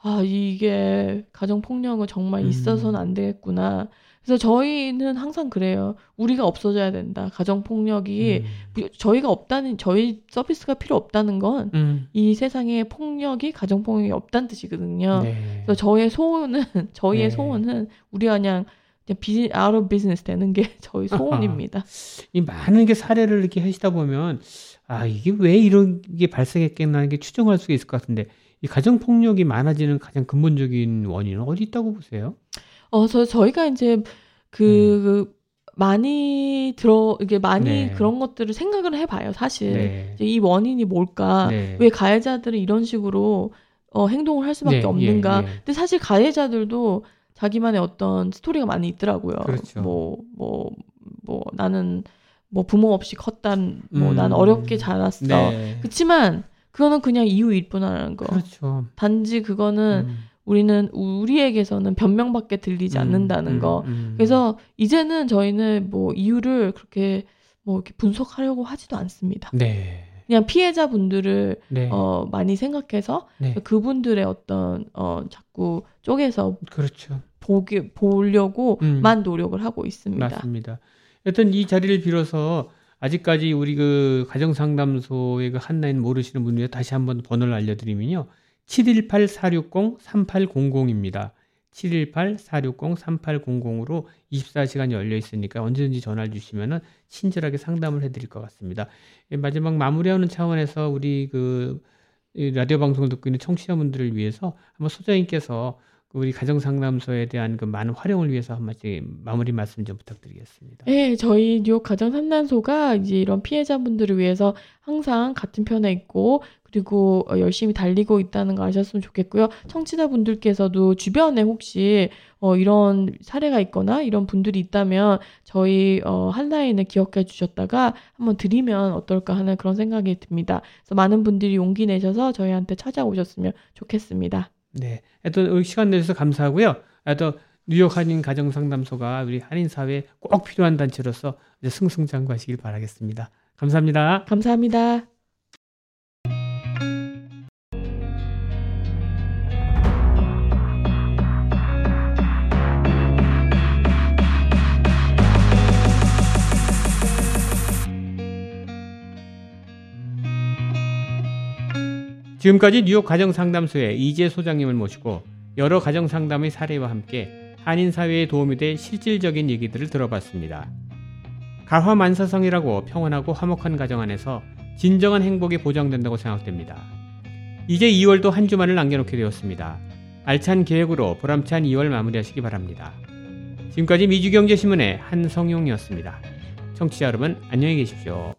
아, 이게 가정 폭력은 정말 음. 있어서는 안 되겠구나. 그래서 저희는 항상 그래요. 우리가 없어져야 된다. 가정 폭력이, 음. 저희가 없다는, 저희 서비스가 필요 없다는 건 음. 이 세상에 폭력이, 가정 폭력이 없다는 뜻이거든요. 네. 그래서 저의 소원은, *laughs* 저희의 네. 소원은 우리가 그냥, 그냥 비, out of business 되는 게 *laughs* 저희 소원입니다. *laughs* 이 많은 게 사례를 이렇게 하시다 보면 아 이게 왜 이런 게 발생했겠나는 게 추정할 수 있을 것 같은데 이 가정 폭력이 많아지는 가장 근본적인 원인은 어디 있다고 보세요? 어, 저, 저희가 이제 그, 그 많이 들어, 이게 많이 음. 네. 그런 것들을 생각을 해봐요, 사실. 네. 이 원인이 뭘까? 네. 왜 가해자들은 이런 식으로 어, 행동을 할 수밖에 네, 없는가? 예, 예. 근데 사실 가해자들도 자기만의 어떤 스토리가 많이 있더라고요. 그렇죠. 뭐, 뭐, 뭐, 나는 뭐 부모 없이 컸단, 뭐, 음. 난 어렵게 자랐어. 네. 그렇지만 그거는 그냥 이유일 뿐이라는 거. 그렇죠. 단지 그거는 음. 우리는 우리에게서는 변명밖에 들리지 음, 않는다는 음, 거. 음. 그래서 이제는 저희는 뭐 이유를 그렇게 뭐 이렇게 분석하려고 하지도 않습니다. 네. 그냥 피해자분들을 네. 어 많이 생각해서 네. 그분들의 어떤 어 자꾸 쪼개서 그렇죠. 보기 보려고만 노력을 하고 있습니다. 음. 맞습니다. 여튼 이 자리를 빌어서 아직까지 우리 그 가정상담소의 그 한라인 모르시는 분들 다시 한번 번호를 알려드리면요. 718-460-3800입니다. 718-460-3800으로 24시간 열려 있으니까 언제든지 전화를 주시면은 친절하게 상담을 해드릴 것 같습니다. 예, 마지막 마무리하는 차원에서 우리 그이 라디오 방송을 듣고 있는 청취자분들을 위해서 한번 소장님께서 그 우리 가정상담소에 대한 그 많은 활용을 위해서 한 말씀 마무리 말씀 좀 부탁드리겠습니다. 네, 저희 뉴욕 가정 상담소가 이제 이런 피해자분들을 위해서 항상 같은 편에 있고 그리고 어, 열심히 달리고 있다는 거 아셨으면 좋겠고요. 청취자분들께서도 주변에 혹시 어, 이런 사례가 있거나 이런 분들이 있다면 저희 어, 한라인을 기억해 주셨다가 한번 드리면 어떨까 하는 그런 생각이 듭니다. 그래서 많은 분들이 용기 내셔서 저희한테 찾아오셨으면 좋겠습니다. 네. 하여튼 오늘 시간 내주셔서 감사하고요. 하여튼 뉴욕 한인 가정 상담소가 우리 한인 사회에 꼭 필요한 단체로서 이제 승승장구하시길 바라겠습니다. 감사합니다. 감사합니다. 지금까지 뉴욕 가정상담소의 이재 소장님을 모시고 여러 가정상담의 사례와 함께 한인 사회에 도움이 될 실질적인 얘기들을 들어봤습니다. 가화만사성이라고 평온하고 화목한 가정 안에서 진정한 행복이 보장된다고 생각됩니다. 이제 2월도 한 주만을 남겨놓게 되었습니다. 알찬 계획으로 보람찬 2월 마무리하시기 바랍니다. 지금까지 미주경제신문의 한성용이었습니다. 청취자 여러분 안녕히 계십시오.